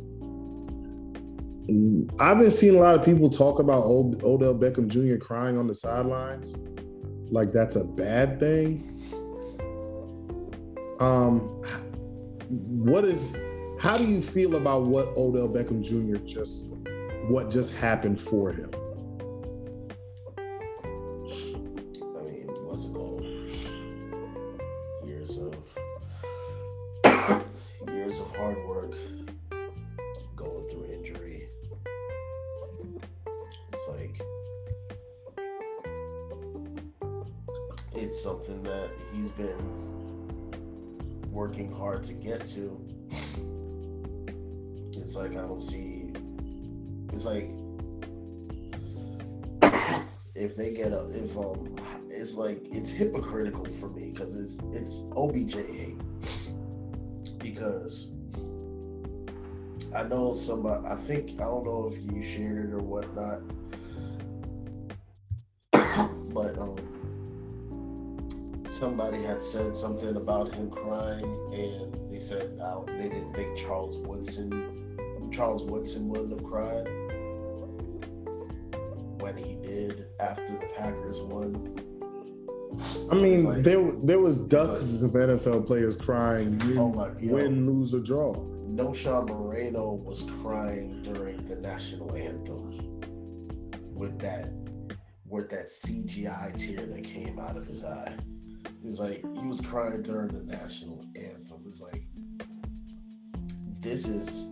I've been seeing a lot of people talk about Odell Beckham Jr. crying on the sidelines, like that's a bad thing. Um, what is? How do you feel about what Odell Beckham Jr. just, what just happened for him? I mean, what's it called? Years of years of hard work, something that he's been working hard to get to. It's like I don't see. It's like if they get a if um it's like it's hypocritical for me because it's it's OBJ hate because I know somebody I think I don't know if you shared it or whatnot but um somebody had said something about him crying and they said uh, they didn't think Charles Woodson Charles Woodson wouldn't have cried when he did after the Packers won. I mean, like, there there was dozens like, of NFL players crying, win, oh my, win, lose or draw. Knowshon Moreno was crying during the national anthem with that with that CGI tear that came out of his eye. It's like he was crying during the national anthem. It's like this is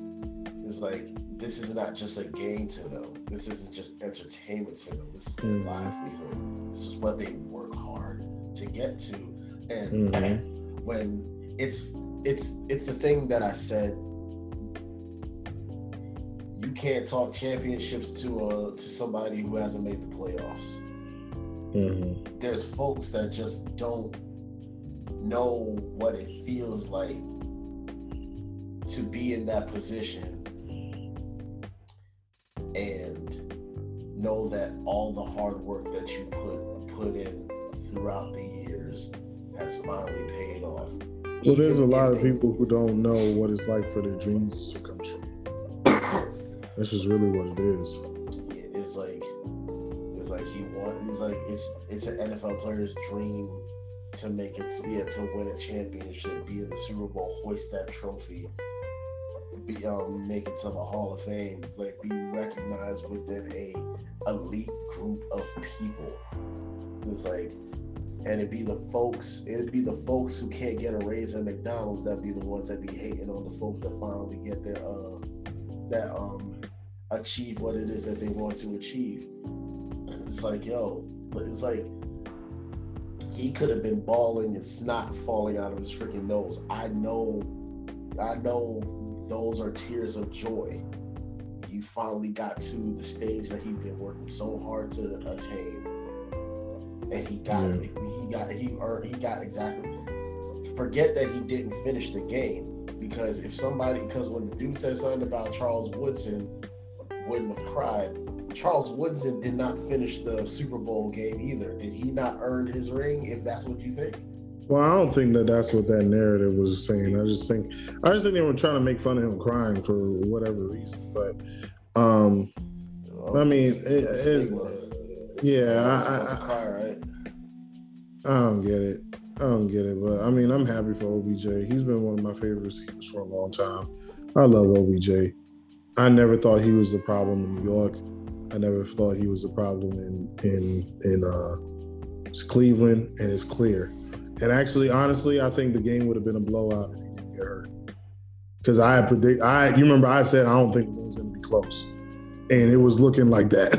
is like this is not just a game to them. This isn't just entertainment to them. This is their mm-hmm. livelihood. This is what they work hard to get to. And mm-hmm. when it's it's it's the thing that I said. You can't talk championships to a to somebody who hasn't made the playoffs. Mm-hmm. There's folks that just don't know what it feels like to be in that position and know that all the hard work that you put put in throughout the years has finally paid off. Well, there's a lot of people who don't know what it's like for their dreams to come true. That's just really what it is. It's like It's like it's it's an NFL player's dream to make it. Yeah, to win a championship, be in the Super Bowl, hoist that trophy, be um make it to the Hall of Fame, like be recognized within a elite group of people. It's like and it'd be the folks, it'd be the folks who can't get a raise at McDonald's that be the ones that be hating on the folks that finally get their uh that um achieve what it is that they want to achieve. It's like, yo, it's like he could have been bawling and snot falling out of his freaking nose. I know, I know those are tears of joy. He finally got to the stage that he'd been working so hard to attain and he got yeah. he got he earned he got exactly. Forget that he didn't finish the game because if somebody because when the dude said something about Charles Woodson wouldn't have cried. Charles Woodson did not finish the Super Bowl game either. Did he not earn his ring? If that's what you think. Well, I don't think that that's what that narrative was saying. I just think I just think they were trying to make fun of him crying for whatever reason. But um, I mean, it, it, yeah, I, I, cry, right? I don't get it. I don't get it, but I mean, I'm happy for OBJ. He's been one of my favorite receivers for a long time. I love OBJ. I never thought he was the problem in New York. I never thought he was a problem in in in uh, Cleveland, and it's clear. And actually, honestly, I think the game would have been a blowout if he didn't get hurt. Because I predict, I you remember I said I don't think the game's going to be close and it was looking like that.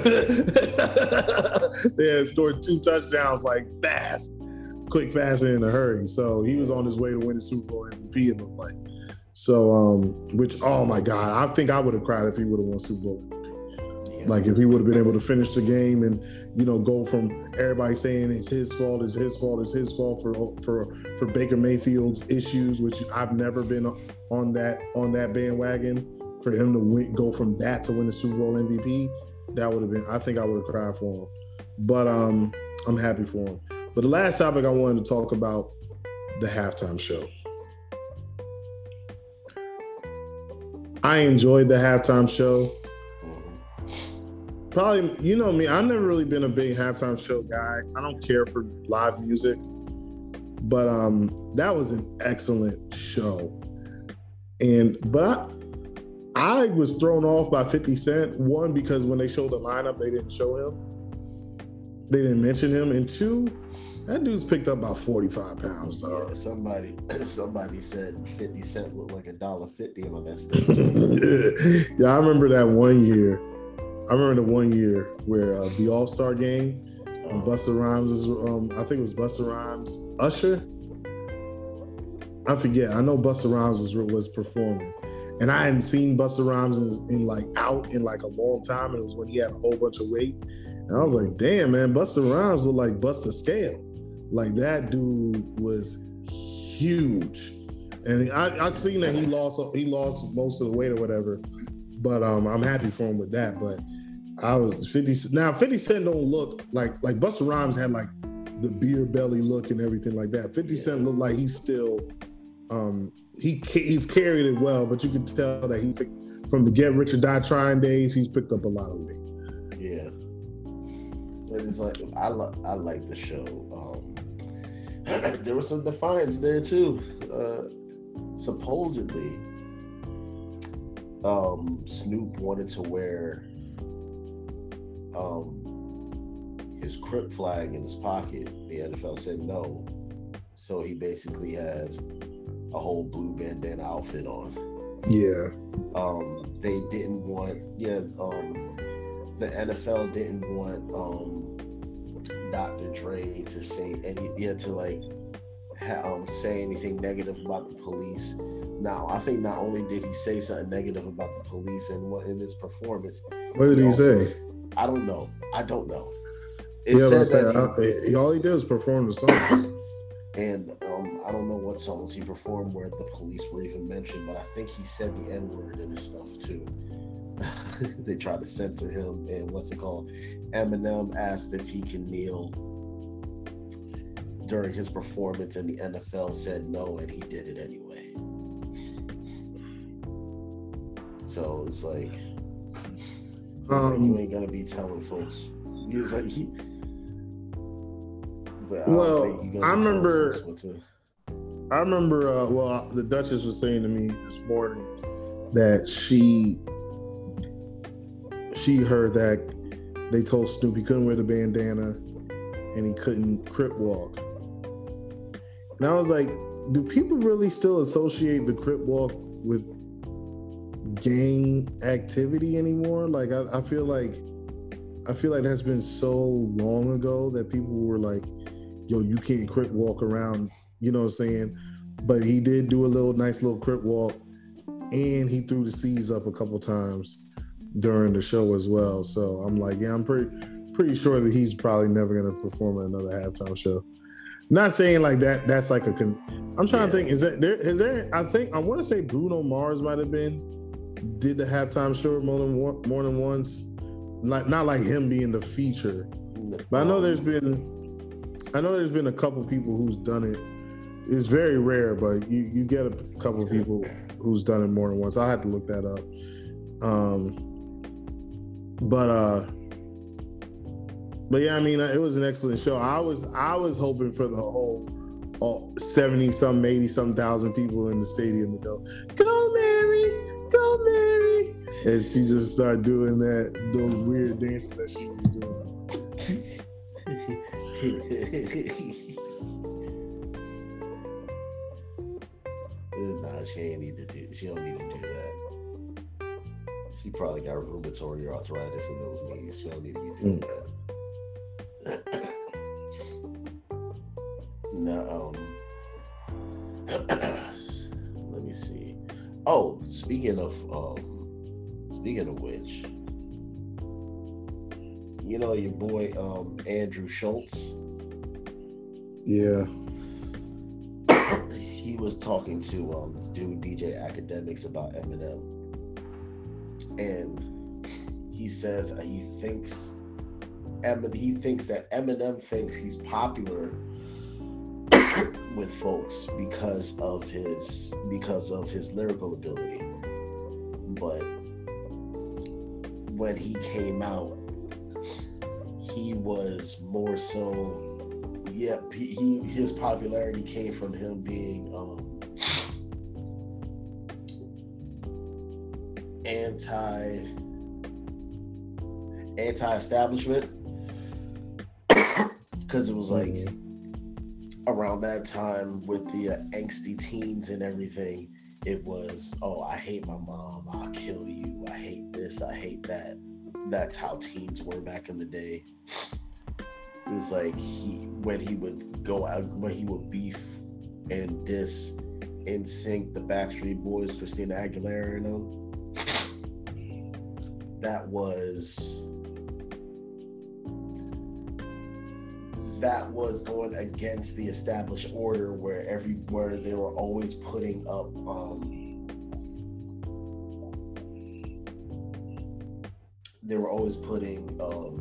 they had scored two touchdowns like fast, quick, fast, and in a hurry. So he was on his way to win the Super Bowl MVP. It looked like. So, um, which oh my God, I think I would have cried if he would have won Super Bowl. Like if he would have been able to finish the game and you know go from everybody saying it's his fault, it's his fault, it's his fault for for for Baker Mayfield's issues, which I've never been on that on that bandwagon for him to win, go from that to win the Super Bowl MVP, that would have been. I think I would have cried for him. But um, I'm happy for him. But the last topic I wanted to talk about the halftime show. I enjoyed the halftime show. Probably, you know me, I've never really been a big halftime show guy. I don't care for live music. But um that was an excellent show. And but I, I was thrown off by 50 Cent. One, because when they showed the lineup, they didn't show him. They didn't mention him. And two, that dude's picked up about 45 pounds, though. Yeah, somebody somebody said 50 Cent looked like a dollar fifty on that stage. yeah, I remember that one year. I remember the one year where uh, the All Star game, um, Busta Rhymes was, um, I think it was Busta Rhymes, Usher. I forget. I know Busta Rhymes was was performing, and I hadn't seen Busta Rhymes in, in, like out in like a long time, and it was when he had a whole bunch of weight. And I was like, damn, man, Busta Rhymes looked like Busta Scale. Like that dude was huge. And I, I seen that he lost he lost most of the weight or whatever. But um, I'm happy for him with that. But I was 50 now 50 Cent don't look like like Busta Rhymes had like the beer belly look and everything like that. 50 Cent looked like he's still um, he he's carried it well, but you can tell that he from the Get Rich or Die Trying days, he's picked up a lot of weight. Yeah, it's like I like I like the show. Um, there was some defiance there too. Uh, supposedly, um, Snoop wanted to wear um, his Crip flag in his pocket. The NFL said no, so he basically had a whole blue bandana outfit on. Yeah. Um, they didn't want, yeah, um, the NFL didn't want um, Dr. Dre to say any, yeah, to like um, say anything negative about the police. Now, I think not only did he say something negative about the police and what in his performance. What did he, he say? I don't know. I don't know. It yeah, said that he, all he did was perform the song. and um, I don't know what songs he performed where the police were even mentioned, but I think he said the N word in his stuff too. they tried to censor him, and what's it called? Eminem asked if he can kneel during his performance, and the NFL said no, and he did it anyway. So it's like, it's um, you ain't gonna be telling folks. He's like, he, like, well, I, remember. I remember. Uh, well, the Duchess was saying to me this morning that she she heard that they told Snoop he couldn't wear the bandana and he couldn't crip walk. And I was like, do people really still associate the crip walk with gang activity anymore? Like I, I feel like I feel like that's been so long ago that people were like, yo, you can't crip walk around, you know what I'm saying? But he did do a little nice little crip walk and he threw the C's up a couple times during the show as well. So I'm like, yeah, I'm pretty pretty sure that he's probably never gonna perform at another halftime show. Not saying like that. That's like a. Con- I'm trying yeah. to think. Is that there? Is there? I think I want to say Bruno Mars might have been did the halftime show more than one, more than once. Like not like him being the feature, but I know there's been. I know there's been a couple people who's done it. It's very rare, but you you get a couple people who's done it more than once. I had to look that up. Um, but uh but yeah, I mean, it was an excellent show. I was I was hoping for the whole all 70 some, maybe some thousand people in the stadium to go, go Mary, go Mary. And she just started doing that, those weird dances that she was doing. nah, she ain't need to do she don't need to do that. She probably got rheumatoid arthritis in those knees. She don't need to be doing mm. that. no, um, let me see. Oh, speaking of um, speaking of which, you know your boy um Andrew Schulz. Yeah. he was talking to um this dude DJ Akademiks about Eminem and he says he thinks he thinks that Eminem thinks he's popular with folks because of his because of his lyrical ability. But when he came out, he was more so yeah, he his popularity came from him being um anti anti-establishment. Because it was like around that time with the uh, angsty teens and everything it was oh i hate my mom i'll kill you i hate this i hate that that's how teens were back in the day. It's like he when he would go out when he would beef and diss NSYNC the backstreet boys christina aguilera and them that was that was going against the established order where everywhere they were always putting up um, they were always putting um,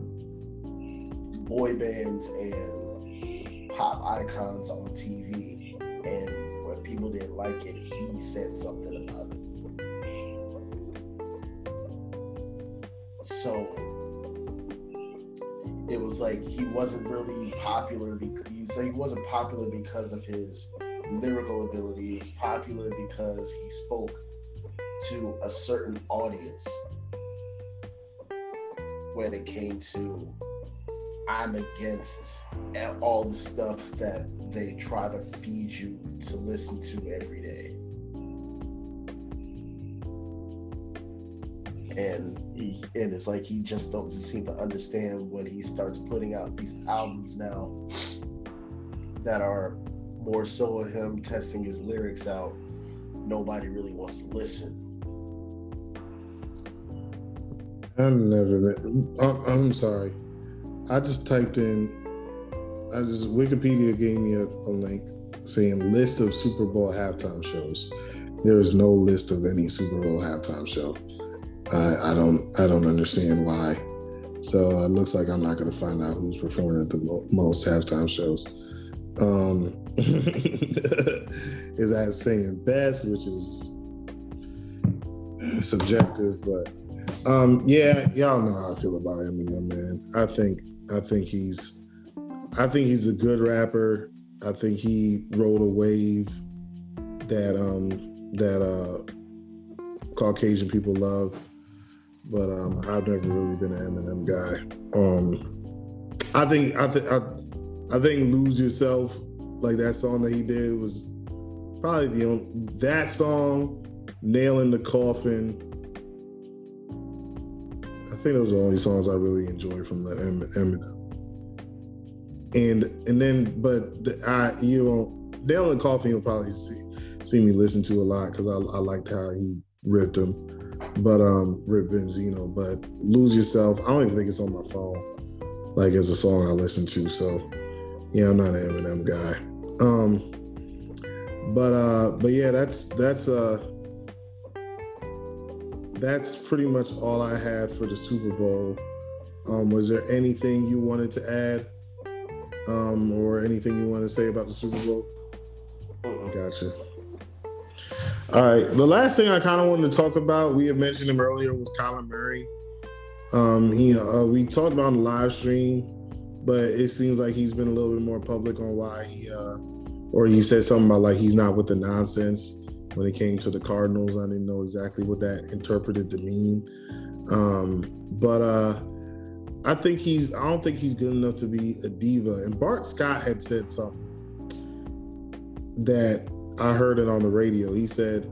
boy bands and pop icons on TV and when people didn't like it he said something about it. So it was like he wasn't really popular because he wasn't popular because of his lyrical ability. He was popular because he spoke to a certain audience when it came to I'm against all the stuff that they try to feed you to listen to every day. and he and it's like he just doesn't seem to understand when he starts putting out these albums now that are more so of him testing his lyrics out. Nobody really wants to listen. I've never been. I'm sorry. I just typed in. I just Wikipedia gave me a, a link saying list of Super Bowl halftime shows. There is no list of any Super Bowl halftime show. I, I don't. I don't understand why. So it looks like I'm not going to find out who's performing at the mo- most halftime shows. Um, is that saying best, which is subjective, but um, yeah, y'all know how I feel about Eminem, man. I think I think he's I think he's a good rapper. I think he rode a wave that um that uh Caucasian people loved. But um I've never really been an Eminem guy. Um I think I think I, I think Lose Yourself, like that song that he did was probably the only that song, Nail in the Coffin, think those are the only songs I really enjoy from the Eminem. And and then, but the, I you know, Nail and Coffin you'll probably see see me listen to a lot because I, I liked how he ripped him, but um ripped Benzino. But Lose Yourself, I don't even think it's on my phone, like as a song I listen to. So yeah, I'm not an Eminem guy. Um, but uh, but yeah, that's that's uh that's pretty much all I had for the Super Bowl. Um, was there anything you wanted to add, um, or anything you want to say about the Super Bowl? Gotcha. All right. The last thing I kind of wanted to talk about, we had mentioned him earlier, was Kyler Murray. Um, he uh, we talked about on the live stream, but it seems like he's been a little bit more public on why he, uh, or he said something about like he's not with the nonsense when it came to the Cardinals. I didn't know exactly what that interpreted to mean. Um, but uh, I think he's I don't think he's good enough to be a diva. And Bart Scott had said something that I heard it on the radio. He said,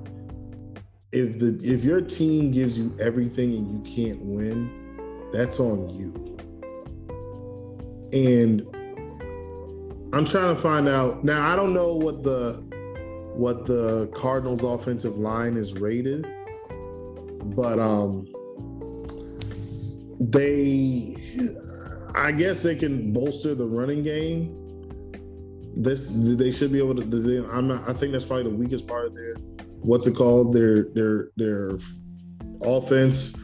if the if your team gives you everything and you can't win, that's on you. And I'm trying to find out now. I don't know what the what the Cardinals offensive line is rated, but um they I guess they can bolster the running game. This they should be able to. I'm not. I think that's probably the weakest part of their what's it called their their their offense.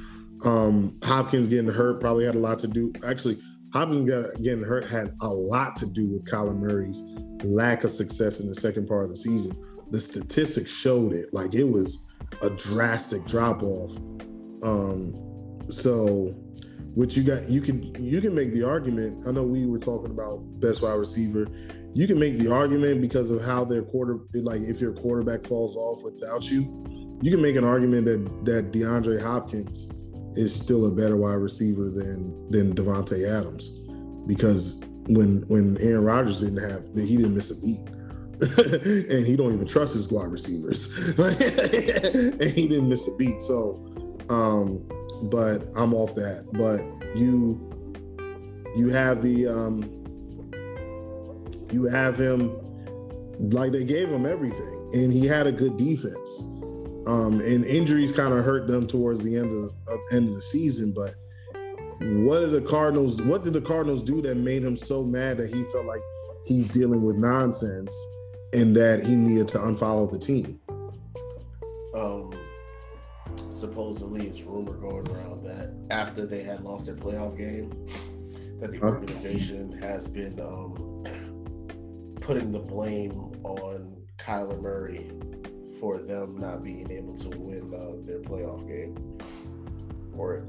Um, Hopkins getting hurt probably had a lot to do. Actually, Hopkins got, getting hurt had a lot to do with Kyler Murray's lack of success in the second part of the season the statistics showed it. Like it was a drastic drop off. Um, so what you got you can you can make the argument. I know we were talking about best wide receiver. You can make the argument because of how their quarter like if your quarterback falls off without you, you can make an argument that that DeAndre Hopkins is still a better wide receiver than than Davante Adams because when when Aaron Rodgers didn't have he didn't miss a beat. and he don't even trust his squad receivers. and he didn't miss a beat. So, um, but I'm off that. But you, you have the, um, you have him like they gave him everything, and he had a good defense. Um, and injuries kind of hurt them towards the end of the end of the season. But what did the Cardinals? What did the Cardinals do that made him so mad that he felt like he's dealing with nonsense and that he needed to unfollow the team. Um, supposedly, it's rumor going around that after they had lost their playoff game, that the organization has been um, putting the blame on Kyler Murray for them not being able to win uh, their playoff game. Or,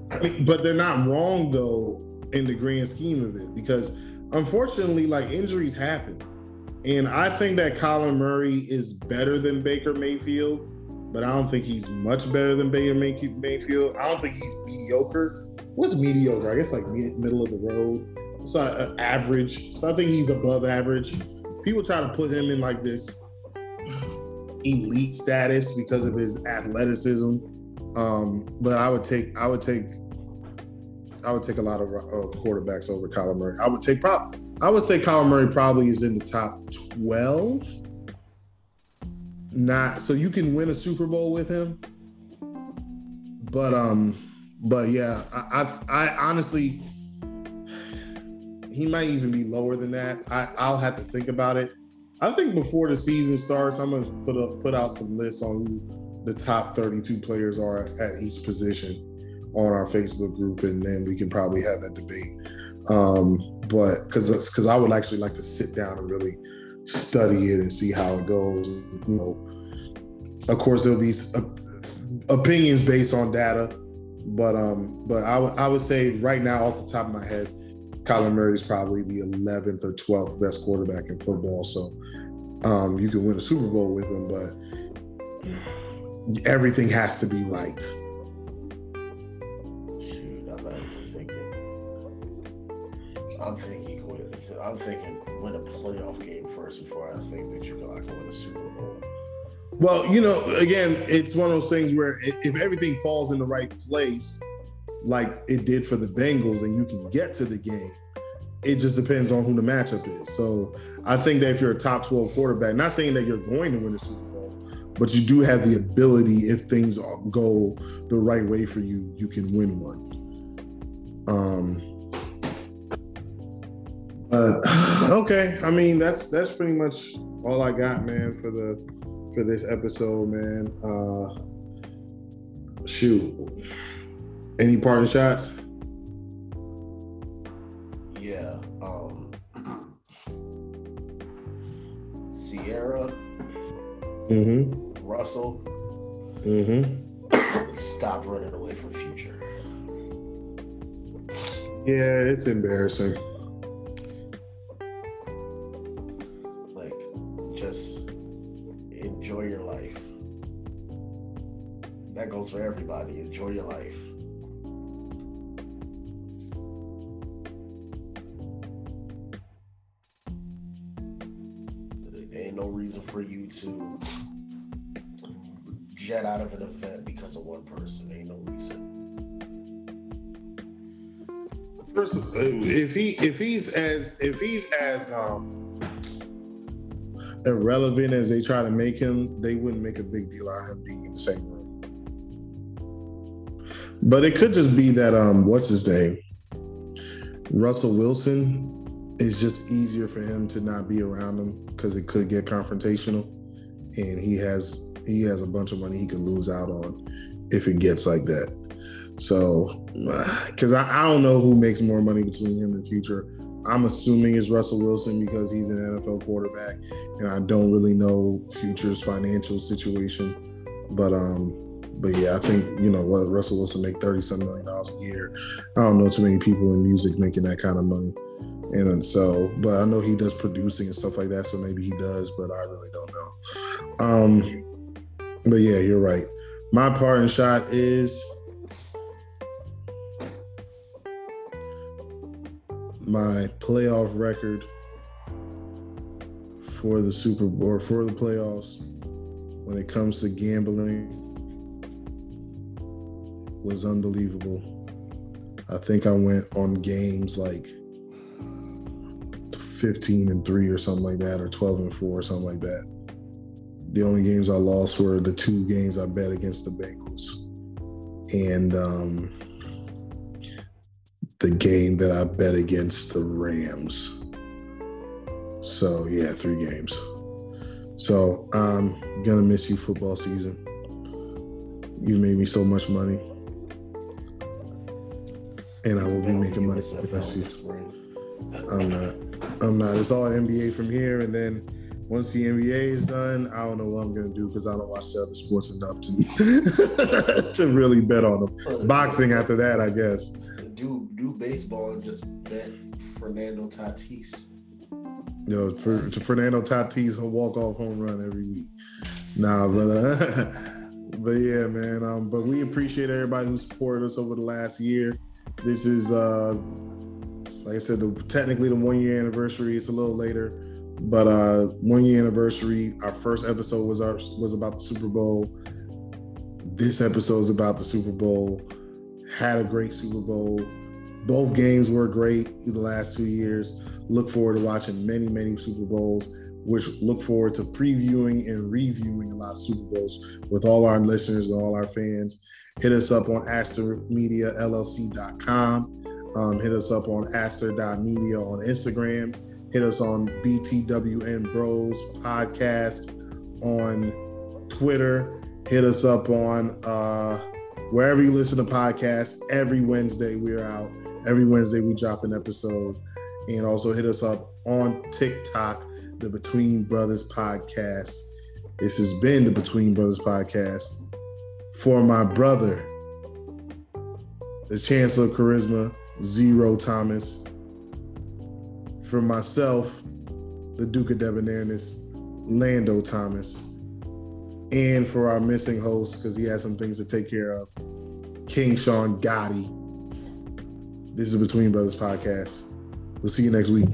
but they're not wrong though in the grand scheme of it because unfortunately, like injuries happen and I think that Kyler Murray is better than Baker Mayfield, but I don't think he's much better than Baker Mayfield. I don't think he's mediocre. What's mediocre? I guess like middle of the road. So uh, average. So I think he's above average. People try to put him in like this elite status because of his athleticism. Um, but I would take I would take I would take a lot of uh, quarterbacks over Kyler Murray. I would take probably I would say Kyler Murray probably is in the top 12 not so you can win a Super Bowl with him, but um, but yeah, I I, I honestly he might even be lower than that. I I'll have to think about it. I think before the season starts, I'm gonna put up put out some lists on who the top 32 players are at each position on our Facebook group, and then we can probably have that debate. Um, but because because I would actually like to sit down and really study it and see how it goes. You know, of course there'll be opinions based on data, but um, but I would I would say right now off the top of my head, Kyler Murray is probably the 11th or 12th best quarterback in football. So um, you can win a Super Bowl with him, but everything has to be right. I'm thinking. I'm thinking win a playoff game first before I think that you can, can win a Super Bowl. Well, you know, again, it's one of those things where if everything falls in the right place, like it did for the Bengals, and you can get to the game, it just depends on who the matchup is. So I think that if you're a top 12 quarterback, not saying that you're going to win a Super Bowl, but you do have the ability, if things go the right way for you, you can win one. Um, but okay, I mean that's that's pretty much all I got, man, for the for this episode, man. Uh shoot. Any parting shots? Yeah. Um Ciara. Mm-hmm. Russell. Mm-hmm. Stop running away from future. Yeah, it's embarrassing. For everybody. Enjoy your life. There ain't no reason for you to jet out of an event because of one person. There Ain't no reason. First, if he if he's as if he's as um irrelevant as they try to make him, they wouldn't make a big deal out of him being in the same. But it could just be that um, what's his name? Russell Wilson is just easier for him to not be around him because it could get confrontational, and he has he has a bunch of money he can lose out on if it gets like that. So, because I, I don't know who makes more money between him and the Future. I'm assuming it's Russell Wilson because he's an NFL quarterback, and I don't really know Future's financial situation. But um, but yeah, I think you know what Russell Wilson make thirty some million dollars a year. I don't know too many people in music making that kind of money, and so but I know he does producing and stuff like that. So maybe he does, but I really don't know. Um, but yeah, you're right. My parting shot is my playoff record for the Super Bowl or for the playoffs when it comes to gambling was unbelievable. I think I went on games like 15 and 3 or something like that, or 12 and 4 or something like that. The only games I lost were the two games I bet against the Bengals. And um, the game that I bet against the Rams. So, yeah, three games. So, I'm going to miss you football season. You made me so much money and I will be making money with us. I'm not. I'm not. It's all NBA from here, and then once the NBA is done, I don't know what I'm gonna do because I don't watch the other sports enough to to really bet on them. Boxing after that, I guess. Do do baseball and just bet Fernando Tatis. Know, for to Fernando Tatis, he'll walk off home run every week. Nah, but uh, but yeah, man. Um, but we appreciate everybody who supported us over the last year. This is, uh, like I said, the, technically the one year anniversary. It's a little later, but uh, one year anniversary. Our first episode was our was about the Super Bowl. This episode is about the Super Bowl. Had a great Super Bowl. Both games were great the last two years. Look forward to watching many, many Super Bowls. which look forward to previewing and reviewing a lot of Super Bowls with all our listeners and all our fans. Hit us up on AsterMediaLLC.com. Um, hit us up on Aster.media on Instagram. Hit us on BTWN Bros podcast on Twitter. Hit us up on uh, wherever you listen to podcasts. Every Wednesday we're out. Every Wednesday we drop an episode. And also hit us up on TikTok, the Between Brothers podcast. This has been the Between Brothers podcast. For my brother, the Chancellor Charisma, Zero Thomas. For myself, the Duke of Debonairness, Lando Thomas. And for our missing host, because he has some things to take care of, King Sean Gotti. This is Between Brothers Podcast. We'll see you next week.